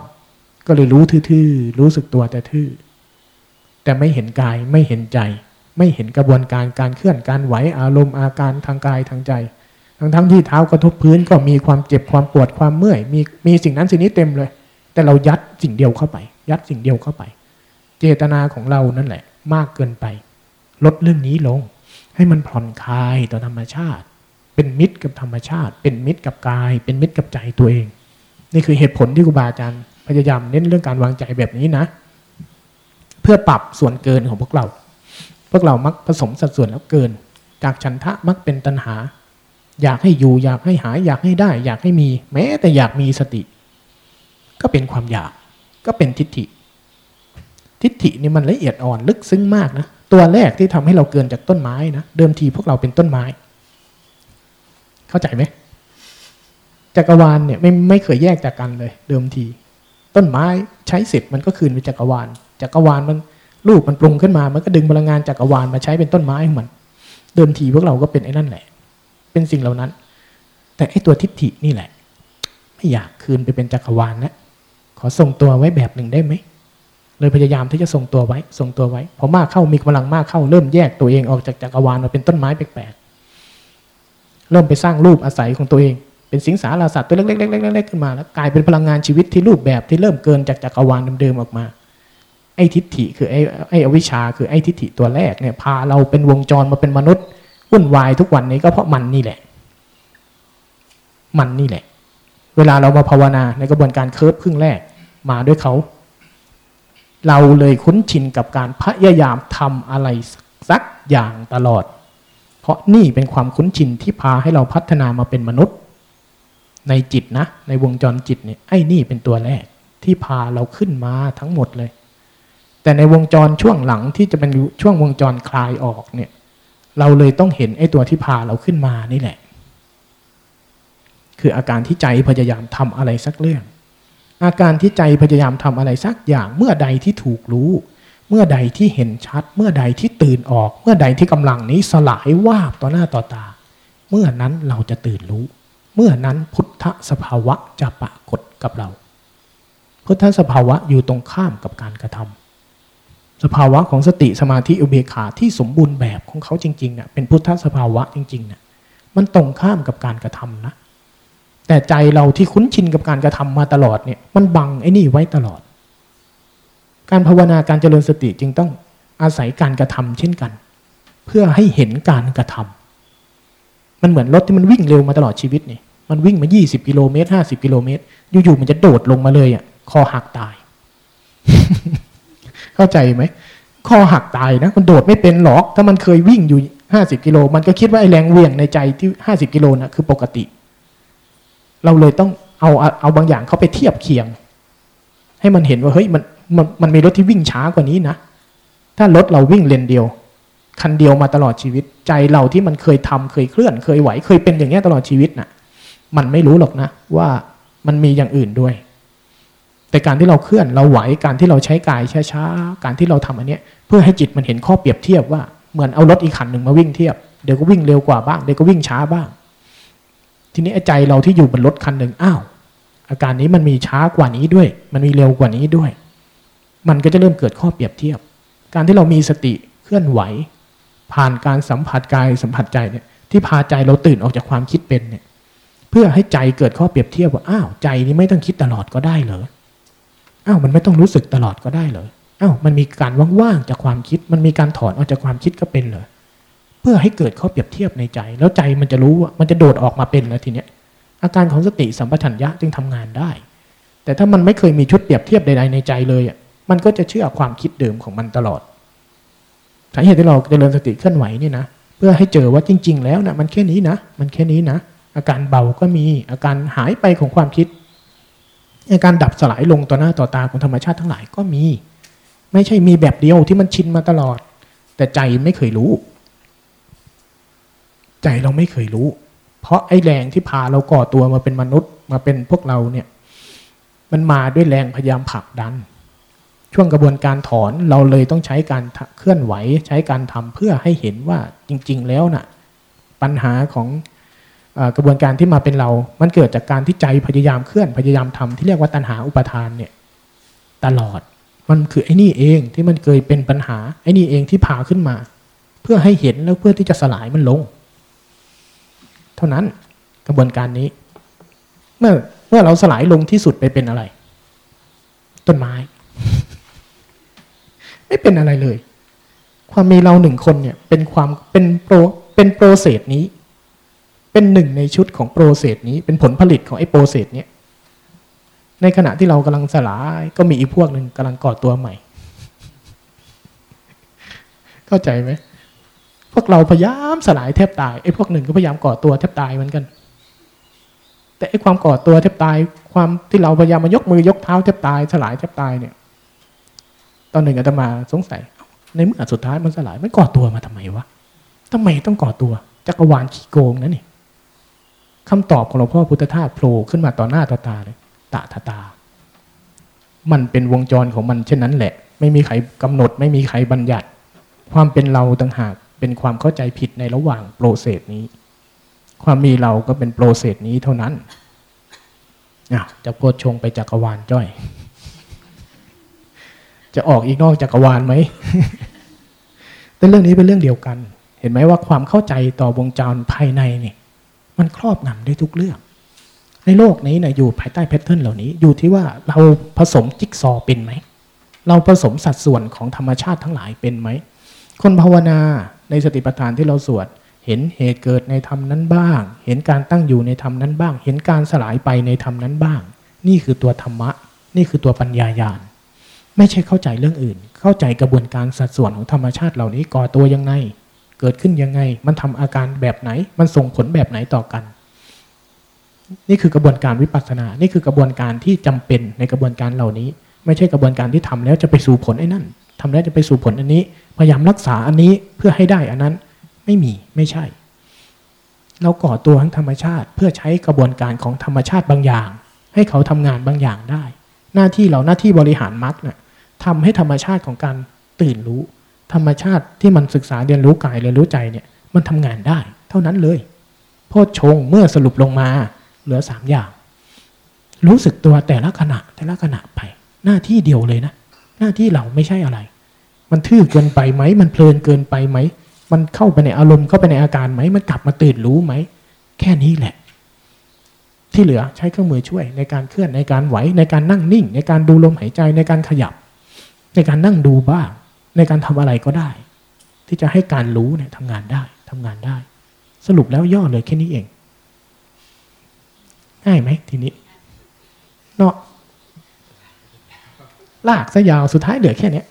ก็เลยรู้ทื่อๆรู้สึกตัวแต่ทื่อแต่ไม่เห็นกายไม่เห็นใจ ไม่เห็นกระบวนการการเคลื่อนการไหวอารมณ์อาการทางกายทางใจ ทั้งทั้งที่เท้ากระทบพื้นก็มีความเจ็บความปวดความเมื่อยมีมีสิ่งนั้นสิ่งนี้เต็มเลย แต่เรายัดสิ่งเดียวเข้าไป ยัดสิ่งเดียวเข้าไป เจตนาของเรานั่นแหละ มากเกินไป ลดเรื่องนี้ลง ให้มันผ่อนคลายต่อธรรมชาติ เป็นมิตรกับธรรมชาติ เป็นมิตรกับกาย เป็นมิตรกับใจตัวเอง นี่คือเหตุผลที่ครูบาอาจารย์พยายามเน้นเรื่องการวางใจแบบนี้นะ เพื่อปรับส่วนเกินของพวกเรา พวกเรามักผสมสัดส่วนแล้วเกิน จากฉันทะมักเป็นตัณหา อยากให้อยู่อยากให้หายอยากให้ได้ อยากให้มี แม้แต่อยากมีสติ ก็เป็นความอยากก็เป็นทิฏฐิ ทิฏฐินี่มันละเอียดอ่อนลึกซึ้งมากนะ ตัวแรกที่ทำให้เราเกินจากต้นไม้นะเดิมทีพวกเราเป็นต้นไม้ เข้าใจไหมจักรวาลเนี่ยไม่ไม่เคยแยกจากกันเลย เดิมที ต้นไม้ใช้เสร็จมันก็คืนไปจักรวาลจักรวาลมันรูปมันปรุงขึ้นมา มันก็ดึงพลังงานจักรวาลมาใช้เป็นต้นไม้ของมัน เดิมทีพวกเราก็เป็นไอ้นั่นแหละ เป็นสิ่งเหล่านั้น แต่ไอ้ตัวทิฏฐินี่แหละ ไม่อยากคืนไปเป็นจักรวาลนะขอส่งตัวไว้แบบหนึ่งได้ไหม เลยพยายามที่จะส่งตัวไว้ส่งตัวไว้พอมากเข้ามีกำลังมากเข้าเริ่มแยกตัวเองออกจากจักรวาลมาเป็นต้นไม้แปลกๆเริ่มไปสร้างรูปอาศัยของตัวเอง เป็นสิงสาราสัตว์ตัวเล็กๆๆๆขึ้นมาแล้วกลายเป็นพลังงานชีวิตที่รูปแบบที่เริ่มเกินจากจักรวาลเดิมๆออกมาไอ้ทิฏฐิคือไอ้ไอ้อวิชชาคือไอ้ทิฏฐิตัวแรกเนี่ยพาเราเป็นวงจรมาเป็นมนุษย์วุ่นวายทุกวันนี้ก็เพราะมันนี่แหละ มันนี่แหละ เวลาเรามาภาวนาในกระบวนการเคิร์ฟครึ่งแรกมาด้วยเขา เราเลยคุ้นชินกับการพยายามทำอะไรสักอย่างตลอด เพราะนี่เป็นความคุ้นชินที่พาให้เราพัฒนามาเป็นมนุษย์ ในจิตนะ ในวงจรจิตเนี่ยไอ้นี่เป็นตัวแรกที่พาเราขึ้นมาทั้งหมดเลย แต่ในวงจรช่วงหลังที่จะเป็นช่วงวงจรคลายออกเนี่ย เราเลยต้องเห็นไอ้ตัวที่พาเราขึ้นมานี่แหละ คืออาการที่ใจพยายามทำอะไรสักเรื่อง อาการที่ใจพยายามทำอะไรสักอย่างเมื่อใดที่ถูกรู้ เมื่อใดที่เห็นชัด เมื่อใดที่ตื่นออก เมื่อใดที่กำลังนี้สลายวาบต่อหน้าต่อตา เมื่อนั้นเราจะตื่นรู้ เมื่อนั้นพุทธสภาวะจะปรากฏกับเรา พุทธสภาวะอยู่ตรงข้ามกับการกระทำสภาวะของสติสมาธิอุเบกขาที่สมบูรณ์แบบของเขาจริงๆเน่ยเป็นพุทธสภาวะจริงๆเนี่ยมันตรงข้ามกับการกระทำนะ แต่ใจเราที่คุ้นชินกับการกระทำมาตลอดเนี่ยมันบังไอ้นี่ไว้ตลอด การภาวนาการเจริญสติจึงต้องอาศัยการกระทำเช่นกัน เพื่อให้เห็นการกระทำมันเหมือนรถที่มันวิ่งเร็วมาตลอดชีวิตนี่มันวิ่งมา 20 กิโลเมตร 50 กิโลเมตร อยู่ๆมันจะโดดลงมาเลยอะ คอหักตาย เข้าใจไหม คอหักตายนะ มันโดดไม่เป็นหรอก ถ้ามันเคยวิ่งอยู่ 50 กิโล มันก็คิดว่าไอ้แรงเวียงในใจที่ 50 กิโลน่ะคือปกติ เราเลยต้องเอาเอาบางอย่างเขาไปเทียบเคียง ให้มันเห็นว่าเฮ้ยมันมันมันมีรถที่วิ่งช้ากว่านี้นะ ถ้ารถเราวิ่งเลนเดียว คันเดียวมาตลอดชีวิต ใจเราที่มันเคยทำเคยเคลื่อน เคยไหวเคยเป็นอย่างเงี้ตลอดชีวิตน่ะ มันไม่รู้หรอกนะว่ามันมีอย่างอื่นด้วย แต่การที่เราเคลื่อนเราไหวการที่เราใช้กายช้าๆการที่เราทำอันเนี้ย เพื่อให้จิตมันเห็นข้อเปรียบเทียบว่าเหมือนเอารถอีกคันหนึ่งมาวิ่งเทียบเดี๋ยวก็วิ่งเร็วกว่าบ้างเดี๋ยวก็วิ่งช้าบ้าง ทีนี้ใจเราที่อยู่บนรถคันหนึ่งอ้าวอาการนี้มันมีช้ากว่านี้ด้วย มันมีเร็วกว่านี้ด้วย มันก็จะเริ่มเกิดข้อเปรียบเทียบ การที่เรามีสติเคลื่อนไหว ผ่านการสัมผัสกายสัมผัสใจเนี่ยที่พาใจเราตื่นออกจากความคิดเป็นเนี่ย เพื่อให้ใจเกิดข้อเปรียบเทียบว่าอ้าวใจนี้ไม่ต้องคิดตลอดก็ได้เหรออ้าวมันไม่ต้องรู้สึกตลอดก็ได้เหรออ้าวมันมีการว่างๆจากความคิด มันมีการถอนออกจากความคิดก็เป็นเหรอ เพื่อให้เกิดข้อเปรียบเทียบในใจ แล้วใจมันจะรู้ว่ามันจะโดดออกมาเป็นแล้วทีเนี้ยอาการของสติสัมปชัญญะจึงทำงานได้ แต่ถ้ามันไม่เคยมีชุดเปรียบเทียบใดๆในใจเลยอะมันก็จะเชื่อความคิดเดิมของมันตลอดสาเหตุที่เราเจริญสติเคลื่อนไหวนี่นะเพื่อให้เจอว่าจริง ๆ แล้วนะมันแค่นี้นะมันแค่นี้นะอาการเบาก็มีอาการหายไปของความคิดอาการดับสลายลงต่อหน้าต่อตาของธรรมชาติทั้งหลายก็มี ไม่ใช่มีแบบเดียวที่มันชินมาตลอด แต่ใจไม่เคยรู้ ใจเราไม่เคยรู้ เพราะไอ้แรงที่พาเราก่อตัวมาเป็นมนุษย์มาเป็นพวกเราเนี่ย มันมาด้วยแรงพยายามผลักดัน ช่วงกระบวนการถอนเราเลยต้องใช้การเคลื่อนไหว ใช้การทำเพื่อให้เห็นว่าจริง ๆ แล้วน่ะ ปัญหาของกระบวนการที่มาเป็นเรา มันเกิดจากการที่ใจพยายามเคลื่อนพยายามทำที่เรียกว่าตัณหาอุปทานเนี่ย ตลอดมันคือไอ้นี่เองที่มันเคยเป็นปัญหาไอ้นี่เองที่พาขึ้นมา เพื่อให้เห็นแล้วเพื่อที่จะสลายมันลง เท่านั้นกระบวนการนี้ เมื่อเมื่อเราสลายลงที่สุดไปเป็นอะไร ต้นไม้ ไม่เป็นอะไรเลย ความมีเราหนึ่งคนเนี่ย เป็นความเป็น pro เป็น process นี้ เป็นหนึ่งในชุดของ process นี้ เป็นผลผลิตของไอ้ process เนี้ยในขณะที่เรากำลังสลายก็มีอีกพวกหนึ่งกำลังก่อตัวใหม่ เข้าใจไหม วกเราพยายามสลายแทบตายไอ้พวกหนึ่งก็พยายามก่อตัวแทบตายเหมือนกัน แต่ไอ้ความก่อตัวแทบตาย ความที่เราพยายามมายกมือยกเท้าแทบตาย สลายแทบตายเนี่ย ตอนหนึ่งอาตมาสงสัย ในเมื่อสุดท้ายมันสลายมันก่อตัวมาทำไมวะทำไมต้องก่อตัวจักรวาลขี้โกงนะนี่คำตอบของหลวงพ่อพุทธทาสโผล่ขึ้นมาต่อหน้าต่อตาเลยตาตาตา มันเป็นวงจรของมันเช่นนั้นแหละ ไม่มีใครกำหนด ไม่มีใครบัญญัติ ความเป็นเราต่างหาก เป็นความเข้าใจผิดในระหว่างโปรเซสนี้ ความมีเราก็เป็นโปรเซสนี้เท่านั้นอะจะโพชงไปจักรวาลจ้อย จะออกอีกนอกจักรวาลไหมแต่เรื่องนี้เป็นเรื่องเดียวกัน เห็นไหมว่าความเข้าใจต่อวงจรภายในนี่มันครอบงำได้ทุกเรื่อง ในโลกนี้นะอยู่ภายใต้แพทเทิร์นเหล่านี้ อยู่ที่ว่าเราผสมจิ๊กซอเป็นไหม เราผสมสัดส่วนของธรรมชาติทั้งหลายเป็นไหม คนภาวนา ในสติปัฏฐานที่เราสวด เห็นเหตุเกิดในธรรมนั้นบ้าง เห็นการตั้งอยู่ในธรรมนั้นบ้าง เห็นการสลายไปในธรรมนั้นบ้าง นี่คือตัวธรรมะ นี่คือตัวปัญญาญาณไม่ใช่เข้าใจเรื่องอื่น เข้าใจกระบวนการสัดส่วนของธรรมชาติเหล่านี้ก่อตัวยังไง เกิดขึ้นยังไง มันทำอาการแบบไหน มันส่งผลแบบไหนต่อกัน นี่คือกระบวนการวิปัสสนา นี่คือกระบวนการที่จำเป็นในกระบวนการเหล่านี้ ไม่ใช่กระบวนการที่ทำแล้วจะไปสู่ผลไอ้นั่น ทำแล้วจะไปสู่ผลอันนี้ พยายามรักษาอันนี้เพื่อให้ได้อันนั้นไม่มีไม่ใช่ เราก่อตัวทั้งธรรมชาติ เพื่อใช้กระบวนการของธรรมชาติบางอย่าง ให้เขาทำงานบางอย่างได้ หน้าที่เราหน้าที่บริหารมรรคเนี่ยทำให้ธรรมชาติของการตื่นรู้ ธรรมชาติที่มันศึกษาเรียนรู้กายเรียนรู้ใจเนี่ยมันทำงานได้ เท่านั้นเลยโพชฌงเมื่อสรุปลงมาเหลือสามอย่าง รู้สึกตัวแต่ละขณะแต่ละขณะไป หน้าที่เดียวเลยนะ หน้าที่เราไม่ใช่อะไร มันทื่อเกินไปไหม มันเพลินเกินไปไหม มันเข้าไปในอารมณ์เข้าไปในอาการไหม มันกลับมาตื่นรู้ไหม แค่นี้แหละ ที่เหลือใช้เครื่องมือช่วย ในการเคลื่อนในการไหวในการนั่งนิ่ง ในการดูลมหายใจในการขยับ ในการนั่งดูบ้าง ในการทำอะไรก็ได้ ที่จะให้การรู้เนี่ยทำงานได้ทำงานได้ สรุปแล้วย่อเลยแค่นี้เองง่ายไหมทีนี้เนาะ ลากซะยาวสุดท้ายเหลือแค่เนี้ย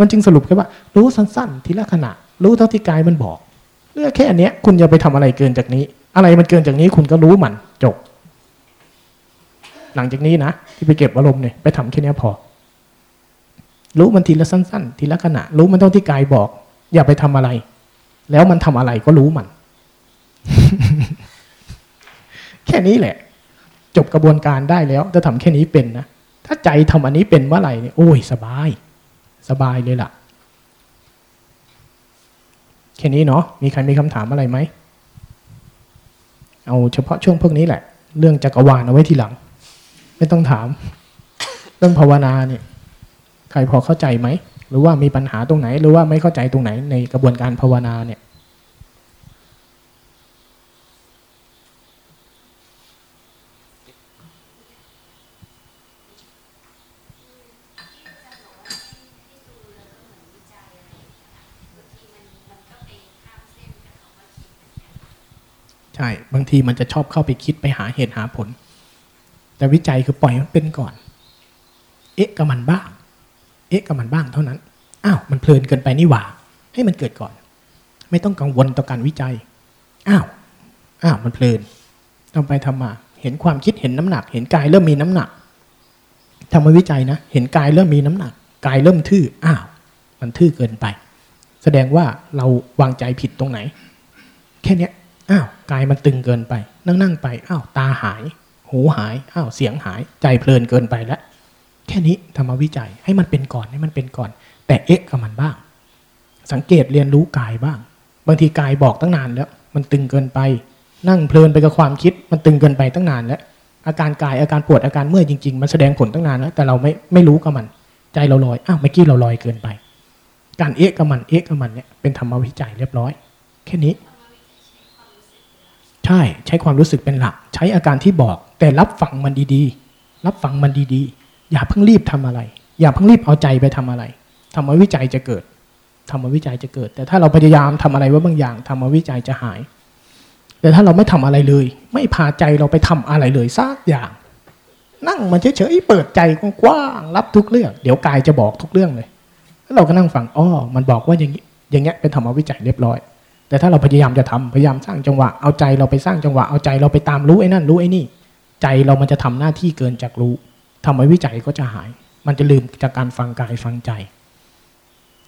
มันจึงสรุปแค่ว่า รู้สั้นๆ ทีละขณะ รู้เท่าที่กายมันบอกเลือกแค่อันเนี้ยคุณอย่าไปทำอะไรเกินจากนี้ อะไรมันเกินจากนี้คุณก็รู้มันจบ หลังจากนี้นะที่ไปเก็บอารมณ์เนี่ยไปทำแค่นี้พอ รู้มันทีละสั้น ๆ ทีละขณะ รู้มันเท่าที่กายบอก อย่าไปทำอะไร แล้วมันทำอะไรก็รู้มัน แค่นี้แหละ จบกระบวนการได้แล้ว จะทำแค่นี้เป็นนะ ถ้าใจทำอันนี้เป็นเมื่อไหร่เนี่ยโอ้ยสบาย สบายเลยล่ะแค่นี้เนาะมีใครมีคำถามอะไรไหม เอาเฉพาะช่วงพวกนี้แหละ เรื่องจักรวาลเอาไว้ทีหลัง ไม่ต้องถาม เรื่องภาวนาเนี่ยใครพอเข้าใจไหม หรือว่ามีปัญหาตรงไหน หรือว่าไม่เข้าใจตรงไหนในกระบวนการภาวนาเนี่ย ช่ บางทีมันจะชอบเข้าไปคิดไปหาเหตุหาผล แต่วิจัยคือปล่อยมันเป็นก่อน เอ๊ะกับมันบ้าง เอ๊ะกับมันบ้างเท่านั้น อ้าวมันเพลินเกินไปนี่หว่า ให้มันเกิดก่อน ไม่ต้องกังวลต่อการวิจัย อ้าว อ้าวมันเพลินทำไปทำมา เห็นความคิดเห็นน้ำหนัก เห็นกายเริ่มมีน้ำหนักทำมาวิจัยนะ เห็นกายเริ่มมีน้ำหนัก กายเริ่มทื่อ อ้าว มันทื่อเกินไป แสดงว่าเราวางใจผิดตรงไหน แค่เนี้ย อ้าวกายมันตึงเกินไป นั่งนั่งไปอ้าวตาหาย หูหายอ้าวเสียงหาย ใจเพลินเกินไปแล้วแค่นี้ทำมาวิจัยให้มันเป็นก่อนให้มันเป็นก่อน แต่เอ๊ะกับมันบ้าง สังเกตเรียนรู้กายบ้าง บางทีกายบอกตั้งนานแล้ว มันตึงเกินไป นั่งเพลินไปกับความคิด มันตึงเกินไปตั้งนานแล้วอาการกายอาการปวดอาการเมื่อยจริงๆ มันแสดงผลตั้งนานแล้วแต่เราไม่ไม่รู้กับมัน ใจเราลอยอ้าวเมื่อกี้เราลอยเกินไป การเอ๊ะกับมันเอ๊ะกับมันเนี่ยเป็นธรรมวิจัยเรียบร้อย แค่นี้ ใช่ใช้ความรู้สึกเป็นหลัก ใช้อาการที่บอก แต่รับฟังมันดีๆ รับฟังมันดีๆ อย่าเพิ่งรีบทำอะไร อย่าเพิ่งรีบเอาใจไปทำอะไรธรรมวิจัยจะเกิดธรรมวิจัยจะเกิด แต่ถ้าเราพยายามทำอะไรไว้บางอย่างธรรมวิจัยจะหาย แต่ถ้าเราไม่ทำอะไรเลย ไม่พาใจเราไปทำอะไรเลยสักอย่าง นั่งมันเฉยๆเปิดใจกว้างรับทุกเรื่อง เดี๋ยวกายจะบอกทุกเรื่องเลยแล้วเราก็นั่งฟังอ้อมันบอกว่าอย่างนี้อย่างเงี้ยเป็นธรรมวิจัยเรียบร้อย แต่ถ้าเราพยายามจะทำพยายามสร้างจังหวะเอาใจเราไปสร้างจังหวะเอาใจเราไปตามรู้ไอ้นั่นรู้ไอ้นี่ ใจเรามันจะทำหน้าที่เกินจากรู้ทำไว้วิจัยก็จะหาย มันจะลืมจากการฟังกายฟังใจ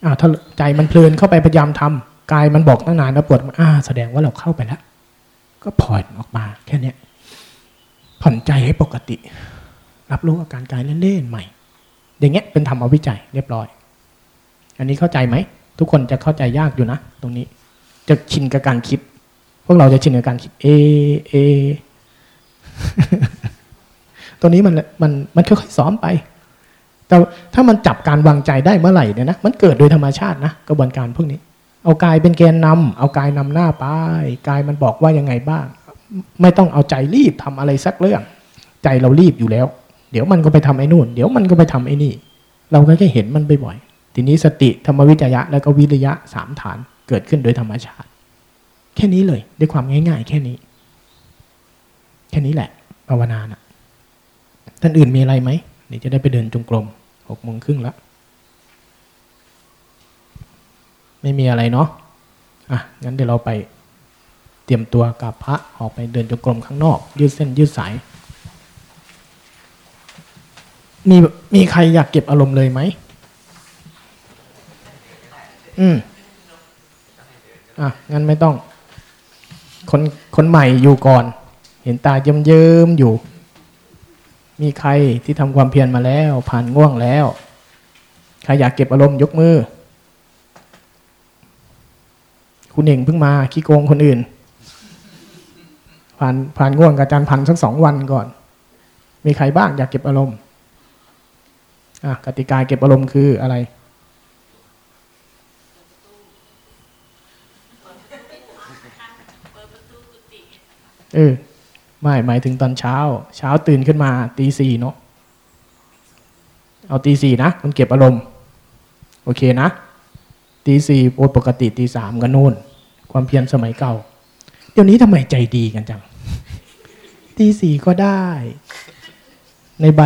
อ่าถ้าใจมันเพลินเข้าไปพยายามทำกายมันบอกตั้งนานแล้วปวดอ่า แสดงว่าเราเข้าไปแล้ว ก็ผ่อนออกมาแค่เนี้ยผ่อนใจให้ปกติ รับรู้อาการกายเล่นๆใหม่ อย่างเงี้ยเป็นธรรมวิจัยเรียบร้อย อันนี้เข้าใจไหม ทุกคนจะเข้าใจยากอยู่นะ ตรงนี้ จะชินกับการคิด พวกเราจะชินกับการคิด เอ เอ ตัวนี้มันมันมันค่อยๆซ้อมไป แต่ถ้ามันจับการวางใจได้เมื่อไหร่เนี่ยนะ มันเกิดโดยธรรมชาตินะกระบวนการพวกนี้ เอากายเป็นแกนนำเอากายนำหน้าไปกายมันบอกว่ายังไงบ้าง ไม่ต้องเอาใจรีบทำอะไรสักเรื่อง ใจเรารีบอยู่แล้ว เดี๋ยวมันก็ไปทำไอ้นู่น เดี๋ยวมันก็ไปทำไอ้นี่ เราก็แค่เห็นมันบ่อยๆทีนี้สติธรรมวิจยะแล้วก็วิริยะสามฐาน เกิดขึ้นโดยธรรมชาติ แค่นี้เลย ด้วยความง่าย ๆ แค่นี้ แค่นี้แหละภาวนานะท่านอื่นมีอะไรไหมเดี๋ยวจะได้ไปเดินจงกรมหกโมงครึ่งแล้วไม่มีอะไรเนาะอะงั้นเดี๋ยวเราไปเตรียมตัวกับพระออกไปเดินจงกรมข้างนอก ยืดเส้นยืดสายมีมีใครอยากเก็บอารมณ์เลยไหม อืม อะงั้นไม่ต้อง คนคนใหม่อยู่ก่อน เห็นตาเยิ้มเยิ้มอยู่ มีใครที่ทำความเพียรมาแล้ว ผ่านง่วงแล้วใครอยากเก็บอารมณ์ยกมือ คุณเองเพิ่งมาขี้โกงคนอื่น ผ่านผ่านง่วงกับอาจารย์พันสักสองวันก่อน มีใครบ้างอยากเก็บอารมณ์อะกติกาเก็บอารมณ์คืออะไร เออไม่หมายถึงตอนเช้า เช้าตื่นขึ้นมาตีสี่เนาะเอาตีสี่นะมันเก็บอารมณ์ โอเคนะตีสี่ปกติตีสามกันนู่น ความเพียรสมัยเก่า เดี๋ยวนี้ทำไมใจดีกันจังตีสี่ก็ได้ ในใบ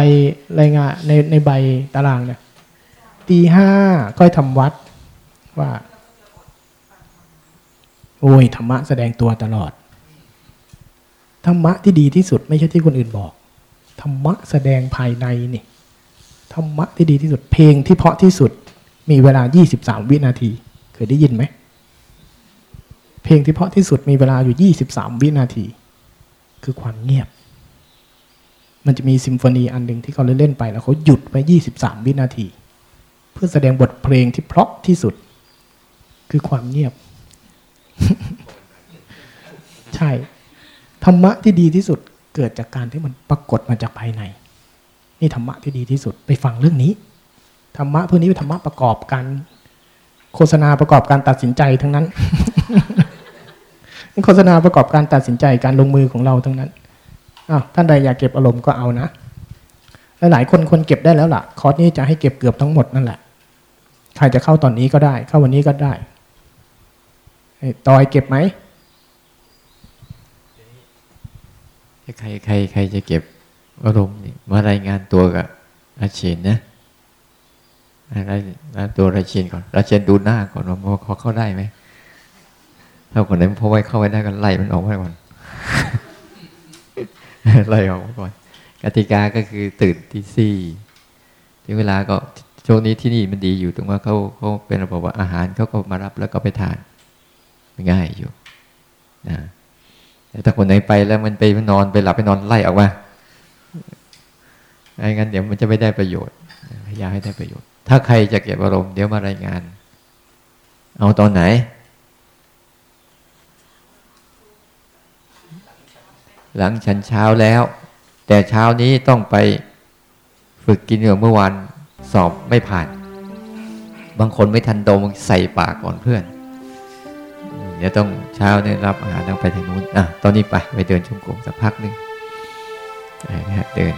รายงานในในใบตารางเนี่ยตีห้าค่อยทำวัดว่า โอ้ยธรรมะแสดงตัวตลอด ธรรมะที่ดีที่สุดไม่ใช่ที่คนอื่นบอก ธรรมะแสดงภายในนี่ธรรมะที่ดีที่สุดเพลงที่เพราะที่สุดมีเวลา 23 วินาที เคยได้ยินไหม เพลงที่เพราะที่สุดมีเวลาอยู่ 23 วินาที คือความเงียบ มันจะมีซิมโฟนีอันหนึ่งที่เขาเล่นไปแล้วเขาหยุดไว้ 23 วินาที เพื่อแสดงบทเพลงที่เพราะที่สุด คือความเงียบ ใช่ ธรรมะที่ดีที่สุดเกิดจากการที่มันปรากฏมาจากภายใน นี่ธรรมะที่ดีที่สุดไปฟังเรื่องนี้ธรรมะพวกนี้เป็นธรรมะประกอบการโฆษณาประกอบการตัดสินใจทั้งนั้นโฆษณาประกอบการตัดสินใจการลงมือของเราทั้งนั้นท่านใดอยากเก็บอารมณ์ก็เอานะหลายคนคนเก็บได้แล้วล่ะ คอร์สนี้จะให้เก็บเกือบทั้งหมดนั่นแหละใครจะเข้าตอนนี้ก็ได้ เข้าวันนี้ก็ได้ตอยเก็บไหม ใครใครใครจะเก็บอารมณ์นี่มารายงานตัวกับราเชนนะรายงานตัวราเชนก่อนราเชนดูหน้าก่อนว่าเขาเข้าได้ไหมถ้าคนไหนพอไว้เข้าไว้ได้ก็ไล่มันออกไปก่อนไล่ออกมาก่อนกติกาก็คือตื่นที่สี่ถึงเวลาก็ช่วงนี้ที่นี่มันดีอยู่ตรงว่าเขาเขาเป็นระบบว่าอาหารเขาก็มารับแล้วก็ไปทานง่ายอยู่นะ ถ้าคนไหนไปแล้วมันไปนอนไปหลับไปนอนไล่ออกมาไม่งั้นเดี๋ยวมันจะไม่ได้ประโยชน์พยายามให้ได้ประโยชน์ ถ้าใครจะเก็บอารมณ์เดี๋ยวมารายงาน เอาตอนไหน หลังฉันเช้าแล้ว แต่เช้านี้ต้องไปฝึกกินเหงื่อเมื่อวานสอบไม่ผ่าน บางคนไม่ทันดมใส่ปากก่อนเพื่อน เดี๋ยวต้องเช้าเนี่ยรับอาหารต้องไปทางนู้นอะตอนนี้ไปไปเดินชมกลมสักพักหนึงนะฮะเดิน